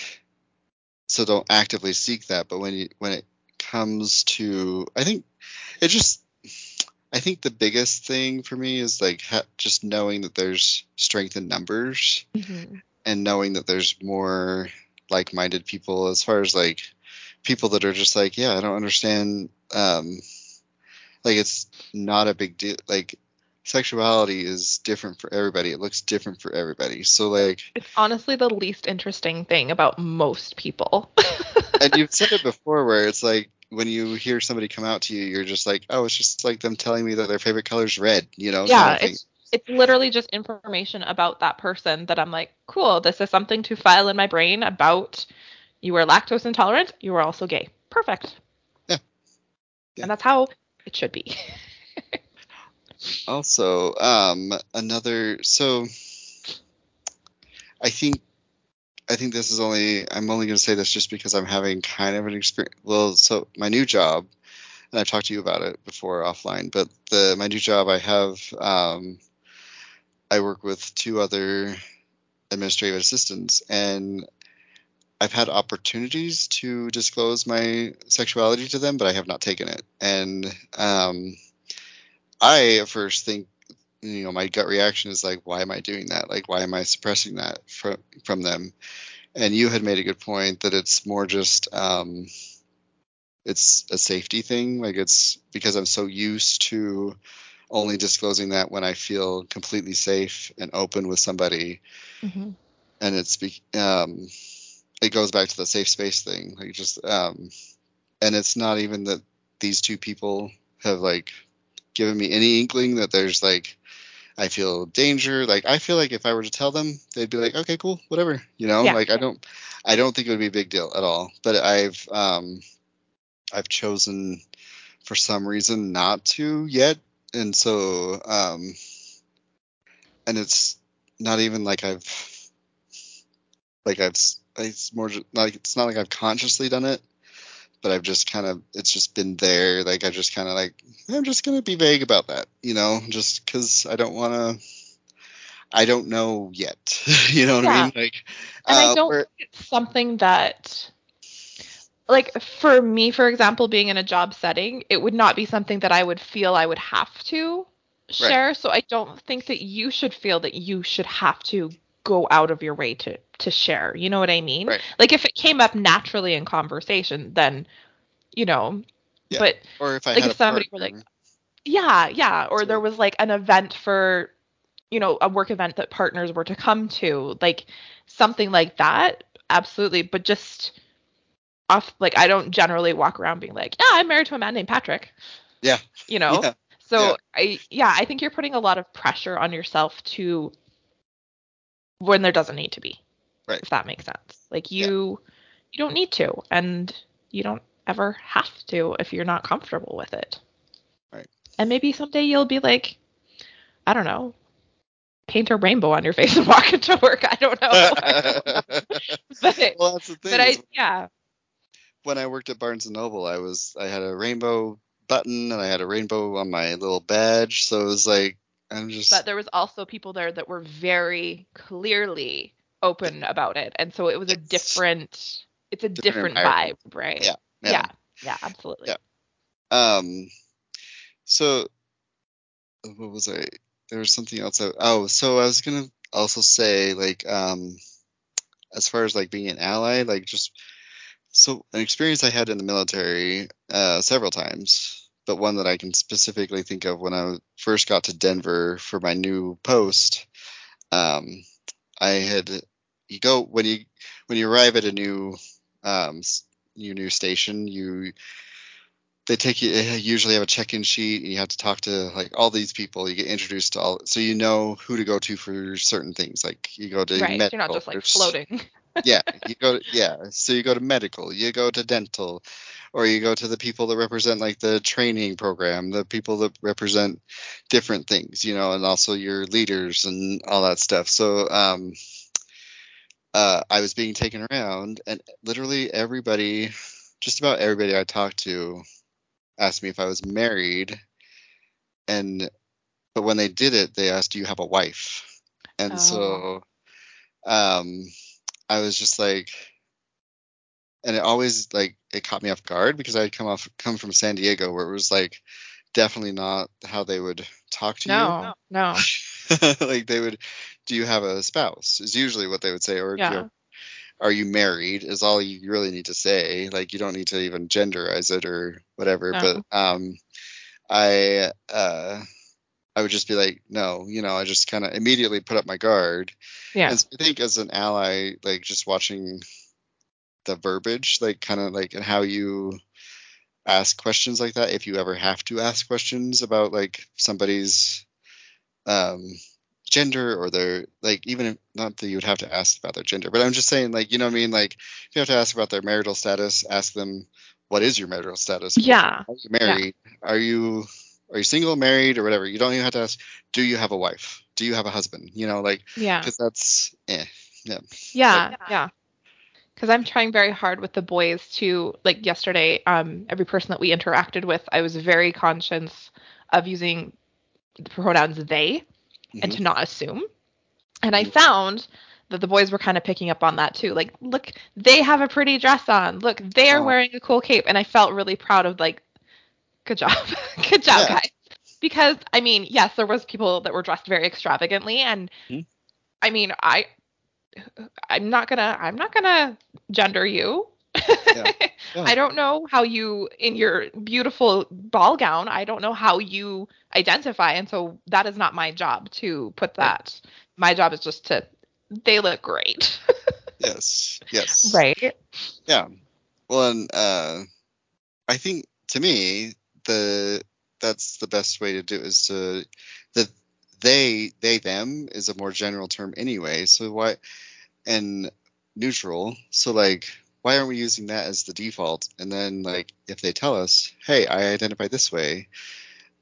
so don't actively seek that but when you when it comes to i think it just i think the biggest thing for me is like ha- just knowing that there's strength in numbers mhm. and knowing that there's more like-minded people as far as like people that are just like yeah i don't understand um like it's not a big deal like sexuality is different for everybody it looks different for everybody so like it's honestly the least interesting thing about most people. and you've said it before where it's like when you hear somebody come out to you you're just like oh it's just like them telling me that their favorite color is red you know yeah, kind of it's it's literally just information about that person that I'm like, cool, this is something to file in my brain about you are lactose intolerant, you are also gay. Perfect. Yeah. Yeah. And that's how it should be. also um another so i think i think this is only i'm only going to say this just because i'm having kind of an experience well so my new job and i've talked to you about it before offline but the my new job i have um i work with two other administrative assistants and I've had opportunities to disclose my sexuality to them, but I have not taken it. And um, I at first think, you know, my gut reaction is like, why am I doing that? Like, why am I suppressing that from from them? And you had made a good point that it's more just um, it's a safety thing. Like it's because I'm so used to only disclosing that when I feel completely safe and open with somebody Mhm. and it's be, um, it goes back to the safe space thing like just um, and it's not even that these two people have like given me any inkling that there's like I feel danger. Like I feel like if I were to tell them they'd be like okay cool whatever you know? Yeah. like I don't I don't think it would be a big deal at all. But I've um I've chosen for some reason not to yet. And so um and it's not even like I've like I've it's more like it's not like I've consciously done it, but I've just kind of it's just been there. Like I just kind of like I'm just gonna be vague about that, you know, just because I don't want to. I don't know yet, you know what I mean? Like, And I uh, don't where- think it's something that like for me, for example, being in a job setting, it would not be something that I would feel I would have to share, so I don't think that you should feel that you should have to go out of your way to to share. You know what I mean? Right. Like if it came up naturally in conversation, then you know. Yeah. But Or if I Like had if somebody were like, yeah, yeah, or there was like an event for you know, a work event that partners were to come to, like something like that, absolutely, but just off like I don't generally walk around being like, yeah, I'm married to a man named Patrick. Yeah. You know? Yeah. So Yeah. I yeah, I think you're putting a lot of pressure on yourself to when there doesn't need to be. Right. If that makes sense. Like Yeah. you you don't need to and you don't ever have to if you're not comfortable with it. Right. And maybe someday you'll be like I don't know, paint a rainbow on your face and walk into work. I don't know. I don't know. But, well, that's the thing. but I yeah. when I worked at Barnes and Noble, I was I had a rainbow button and I had a rainbow on my little badge. So it was like I'm just But there was also people there that were very clearly open about it. And so it was a different it's a Different different, vibe, right? Yeah, Yeah. yeah. Yeah, absolutely. Yeah. Um, so what was I? There was something else. I, oh, so I was gonna also say like um, as far as like being an ally, like just so an experience I had in the military uh, several times, but one that I can specifically think of when I first got to Denver for my new post. Um, I had you go when you when you arrive at a new um, your new station, you they take you usually have a check-in sheet and you have to talk to like all these people you get introduced to all so you know who to go to for certain things like you go to Right. medical You're not just like floating. yeah you go to, yeah so you go to medical you go to dental or you go to the people that represent like the training program the people that represent different things you know and also your leaders and all that stuff so um uh i was being taken around and literally everybody just about everybody i talked to asked me if i was married and but when they did it they asked do you have a wife and Oh. so um I was just like, and it always like it caught me off guard because I'd come off come from San Diego where it was like definitely not how they would talk to you. No, no. like they would, do you have a spouse? Is usually what they would say, or do you Yeah. are you married? Is all you really need to say. Like you don't need to even genderize it or whatever. No. But um, I uh. I would just be like, no, you know, I just kind of immediately put up my guard. Yeah. And so I think as an ally, like just watching the verbiage, like kind of like and how you ask questions like that, if you ever have to ask questions about like somebody's um gender or their like even if not that you would have to ask about their gender, but I'm just saying like you know what I mean like if you have to ask about their marital status, ask them what is your marital status? Yeah. Are you married? Are you are you single, married, or whatever? You don't even have to ask. Do you have a wife? Do you have a husband? You know, like Yeah. because that's eh. Yeah, yeah. Yeah. Because I'm trying very hard with the boys to like yesterday. Um, every person that we interacted with, I was very conscious of using the pronouns they and Mhm. to not assume. And I Mhm. found that the boys were kind of picking up on that too. Like, look, they have a pretty dress on. Look, they are Oh. wearing a cool cape, and I felt really proud of like, good job, good job, Yeah. guys. Because I mean, yes, there was people that were dressed very extravagantly, and Mhm. I mean, I, I'm not gonna, I'm not gonna gender you. Yeah. Yeah. I don't know how you, in your beautiful ball gown, I don't know how you identify, and so that is not my job to put that. My job is just to, they look great, Yes. Yes. right? Yeah. Well, and uh, I think to me the that's the best way to do it is to the they they them is a more general term anyway. So why and neutral. So like why aren't we using that as the default? And then like if they tell us, hey, I identify this way,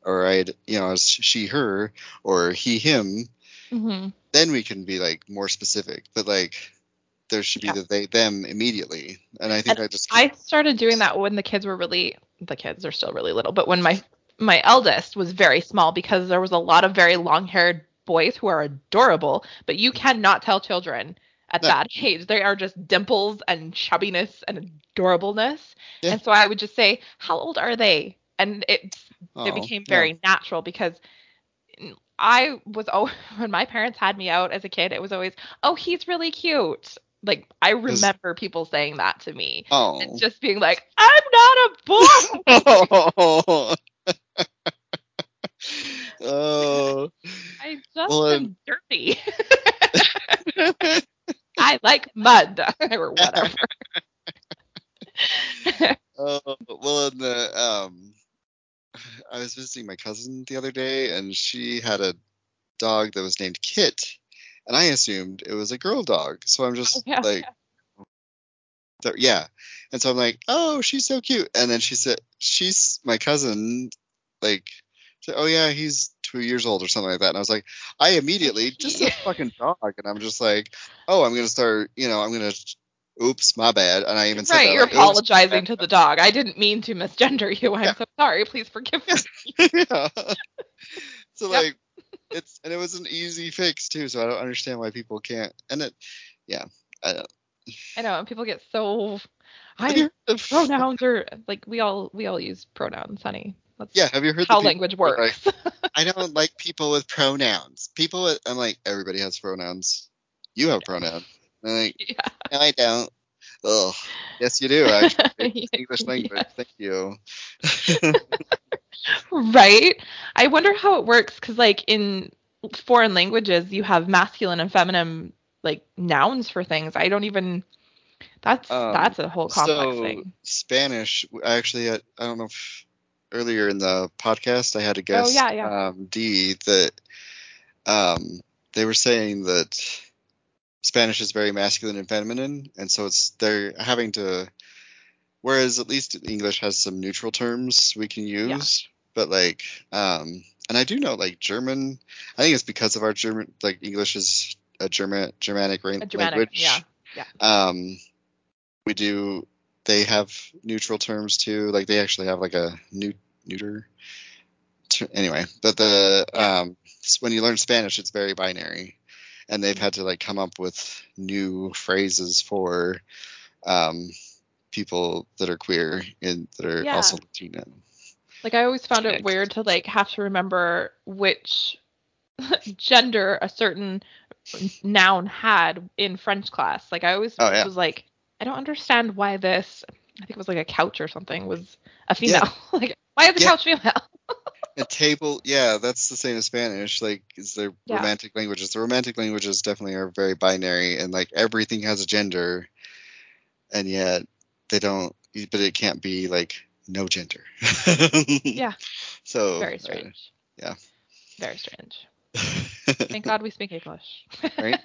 or I you know as she her or he him, Mm-hmm. then we can be like more specific. But like there should be Yeah. the they them immediately. And I think And I just I started doing that when the kids were really the kids are still really little, but when my my eldest was very small because there was a lot of very long-haired boys who are adorable, but you cannot tell children at No. that age. They are just dimples and chubbiness and adorableness. Yeah. And so I would just say, "How old are they?" And it oh, it became yeah. very natural because I was oh when my parents had me out as a kid, it was always, "Oh, he's really cute." Like I remember people saying that to me. Oh. And just being like, "I'm not a boy." oh. oh. I just Well, am dirty. I like mud or whatever. Oh, well, in the um, I was visiting my cousin the other day, and she had a dog that was named Kit, and I assumed it was a girl dog. So I'm just yeah, like, th- yeah. And so I'm like, oh, she's so cute. And then she said, she's my cousin, like, said, oh yeah, he's two years old or something like that. And I was like, I immediately just a fucking dog, and I'm just like, oh, I'm gonna start, you know, I'm gonna. Oops, my bad. And I even said right, you're like, apologizing to the dog. I didn't mean to misgender you. I'm Yeah. so sorry. Please forgive me. yeah. So Yep. like it's and it was an easy fix too, so I don't understand why people can't and it yeah. I don't I know, and people get so I you heard of, pronouns are like we all we all use pronouns, honey. That's Yeah, have you heard how the language works. Like, I don't like people with pronouns. People with I'm like, everybody has pronouns. You have pronouns. I'm like, yeah. no, I don't. Ugh. Yes you do, actually. English language. Thank you. Right? I wonder how it works because, like, in foreign languages, you have masculine and feminine, like, nouns for things. I don't even. That's Um, that's a whole complex so thing. Spanish, I actually had, I don't know if earlier in the podcast I had a guest, yeah, yeah. Um, D, that um, they were saying that Spanish is very masculine and feminine, and so it's they're having to. Whereas at least English has some neutral terms we can use, but like, um, and I do know like German. I think it's because of our German, like English is a German Germanic ra- A Germanic, language. yeah. Um, we do. They have neutral terms too. Like they actually have like a new neuter. ter- Anyway, but the Yeah. um, when you learn Spanish, it's very binary, and they've had to like come up with new phrases for um, people that are queer and that are Yeah. also Latino. Like, I always found it weird to, like, have to remember which gender a certain noun had in French class. Like, I always Oh, yeah. was like, I don't understand why this. I think it was like a couch or something was a female. like, why is the Yeah. couch female? A table, yeah, that's the same as Spanish. Like, is the Yeah. romantic languages? The romantic languages definitely are very binary, and like everything has a gender, and yet they don't. But it can't be like no gender. Yeah. So Very uh, strange. yeah. Very strange. Thank God we speak English. Right?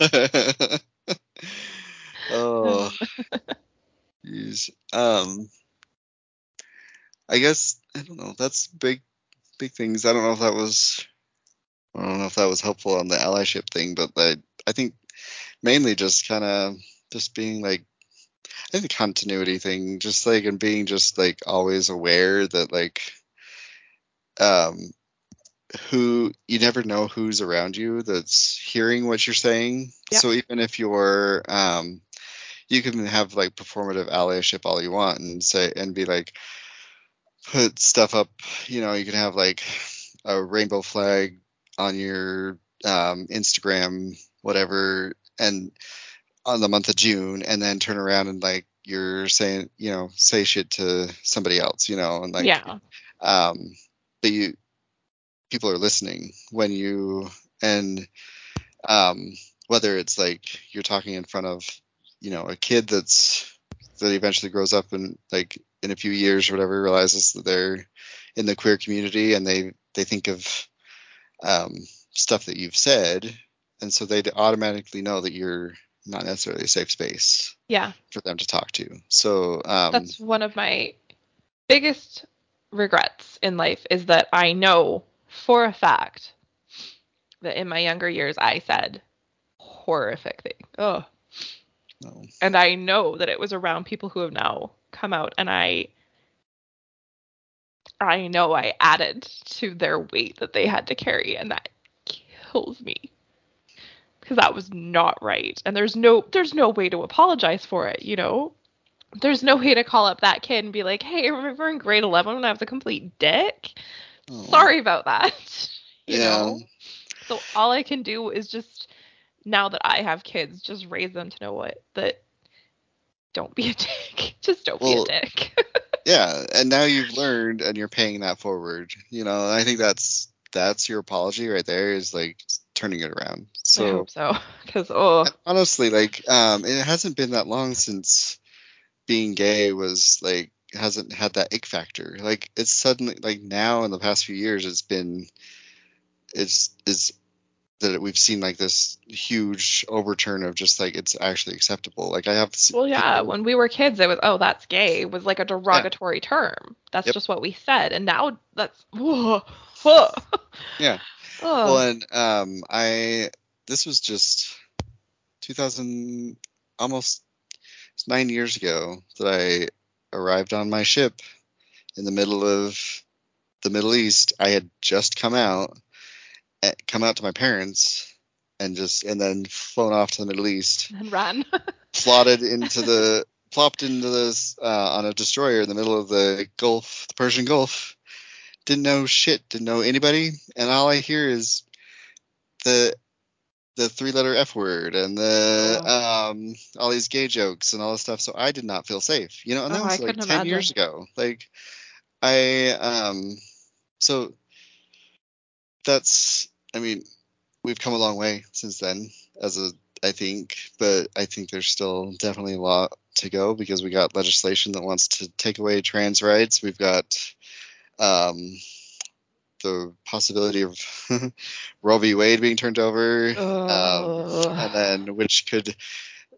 oh, jeez. Um, I guess I don't know. That's big, big things. I don't know if that was. I don't know if that was helpful on the allyship thing, but I, I think mainly just kind of just being like, I think the continuity thing, just like and being just like always aware that like, um, who you never know who's around you that's hearing what you're saying. Yeah. So even if you're, um, you can have like performative allyship all you want and say and be like, put stuff up. You know, you can have like a rainbow flag on your um, Instagram, whatever, and on the month of June, and then turn around and like you're saying, you know, say shit to somebody else, you know, and like, yeah. um, but you people are listening when you and um, whether it's like you're talking in front of you know a kid that's that eventually grows up and like in a few years or whatever realizes that they're in the queer community and they they think of um, stuff that you've said and so they automatically know that you're not necessarily a safe space Yeah. for them to talk to so um, That's one of my biggest regrets in life is that I know for a fact that in my younger years I said horrific things. Oh. no. And I know that it was around people who have now come out and I I know I added to their weight that they had to carry and that kills me. Because that was not right. And there's no there's no way to apologize for it, you know? There's no way to call up that kid and be like, "Hey, remember in grade 11 when I was a complete dick? Oh. Sorry about that." You Yeah. know? So all I can do is just now that I have kids, just raise them to know what that don't be a dick. Just don't Well, be a dick. Yeah, and now you've learned and you're paying that forward. You know, I think that's that's your apology right there is like turning it around. I So hope so. Because oh honestly, like um it hasn't been that long since being gay was like hasn't had that ick factor. Like it's suddenly like now in the past few years it's been it's is that we've seen like this huge overturn of just like it's actually acceptable. Like I have well yeah, people- when we were kids it was oh that's gay was like a derogatory term. That's Yep. just what we said. And now that's whoa, whoa. Yeah. Oh. Well, and um, I this was just 2000, almost it's nine years ago that I arrived on my ship in the middle of the Middle East. I had just come out, come out to my parents, and just and then flown off to the Middle East, and ran. plotted into the plopped into this uh, on a destroyer in the middle of the Gulf, the Persian Gulf. Didn't know shit, didn't know anybody, and all I hear is the the three letter F word and the um all these gay jokes and all this stuff. So I did not feel safe, you know. And that Oh, was I like ten years ago. Like I um so that's I mean we've come a long way since then as a I think, but I think there's still definitely a lot to go because we got legislation that wants to take away trans rights. We've got um, the possibility of Roe v. Wade being turned over, um, and then which could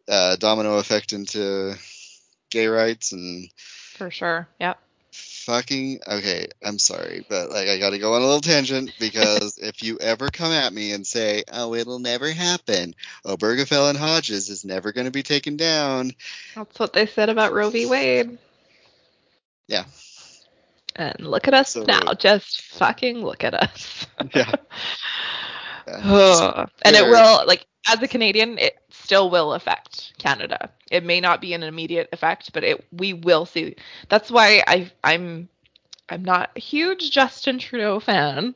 uh, domino effect into gay rights and For sure. Yep. Fucking okay i'm sorry but like i gotta go on a little tangent because if you ever come at me and say oh it'll never happen oh, obergefell and hodges is never going to be taken down That's what they said about Roe v. Wade. Yeah. And look at us So- now. Just fucking look at us. yeah, yeah. And it will, like, as a Canadian, it still will affect Canada. It may not be an immediate effect, but it we will see. That's why I I'm I'm not a huge Justin Trudeau fan,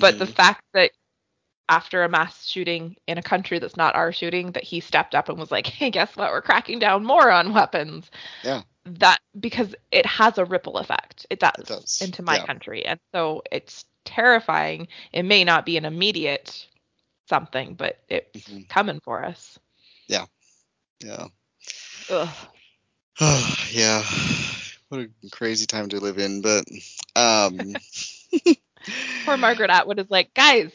but the Mhm. fact that after a mass shooting in a country that's not our shooting, that he stepped up and was like, "Hey, guess what? We're cracking down more on weapons." Yeah. That because it has a ripple effect. It does, It does, into my yeah. country, and so it's terrifying. It may not be an immediate something, but it's Mhm. coming for us. Yeah Ugh. yeah what a crazy time to live in but um Poor Margaret Atwood is like, guys,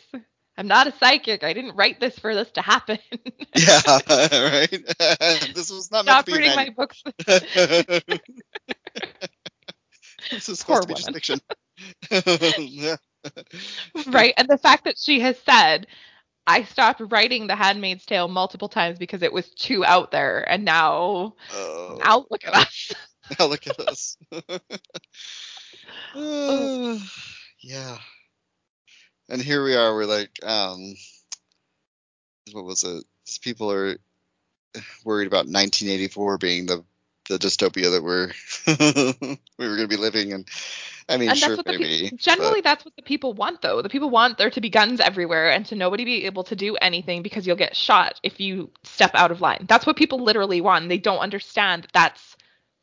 I'm not a psychic. I didn't write this for this to happen. yeah right this was not meant to be reading my books. this is Poor supposed to be just fiction yeah right and the fact that she has said i stopped writing the handmaid's tale multiple times because it was too out there and now Oh, now look at us now look at us. Uh, yeah. And here we are. We're like, um, what was it? These people are worried about 1984 being the the dystopia that we're we were going to be living in. I mean, and sure, that's what the maybe. people generally that's what the people want though the people want there to be guns everywhere and to nobody be able to do anything because you'll get shot if you step out of line that's what people literally want they don't understand that that's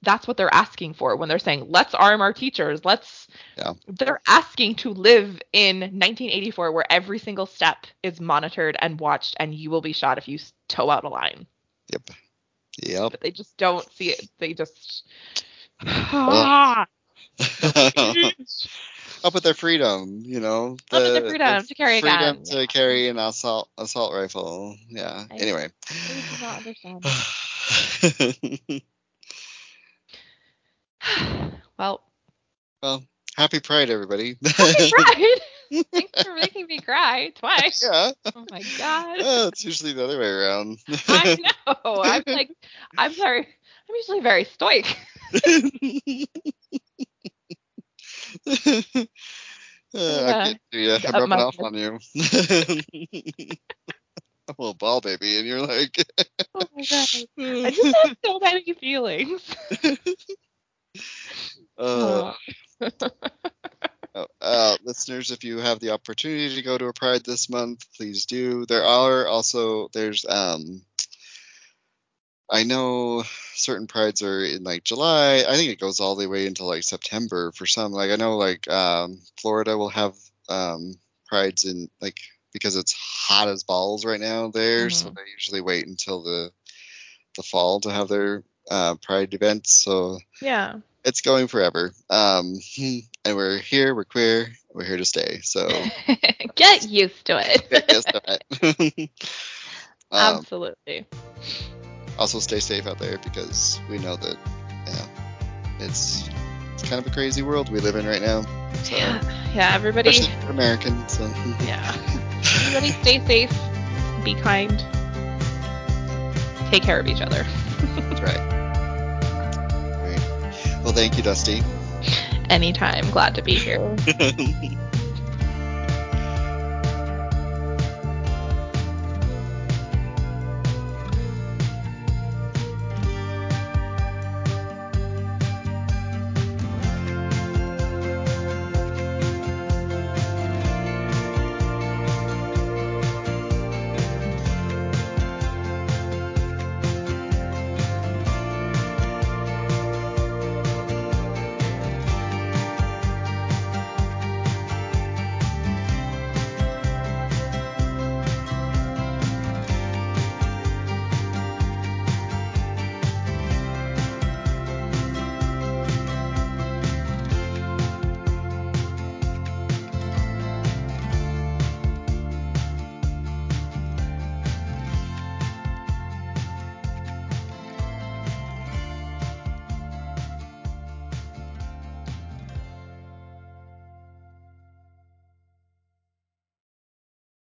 that's what they're asking for when they're saying let's arm our teachers let's Yeah. they're asking to live in 1984 where every single step is monitored and watched and you will be shot if you toe out a line Yep. Yep. but they just don't see it they just Ah, Up with their freedom, you know. Up with their freedom to carry a freedom gun, to yeah. carry an assault assault rifle. Yeah. I- Anyway. they do not understand well well, happy Pride, everybody. happy pride thanks for making me cry twice yeah. oh my god Oh, it's usually the other way around. i know i'm like i'm sorry i'm usually very stoic Uh, I get to you. I'm rubbing off on you. I'm a little ball baby, and you're like, oh my god i just have so many feelings uh, Oh. uh, listeners, if you have the opportunity to go to a pride this month, please do. There are also there's um, I know certain prides are in like July. I think it goes all the way until like September for some. Like I know like um, Florida will have um, prides in like because it's hot as balls right now there, so Mhm. they usually wait until the the fall to have their uh, pride events. So Yeah. it's going forever. Um, and we're here. We're queer. We're here to stay. So Get used to it. get used to it. um, Absolutely. also, stay safe out there because we know that yeah, it's it's kind of a crazy world we live in right now. So Yeah. Yeah. Everybody. Americans. So Yeah. Everybody stay safe. Be kind. Take care of each other. that's right. Right. Well, thank you, Dusty. Anytime. Glad to be here.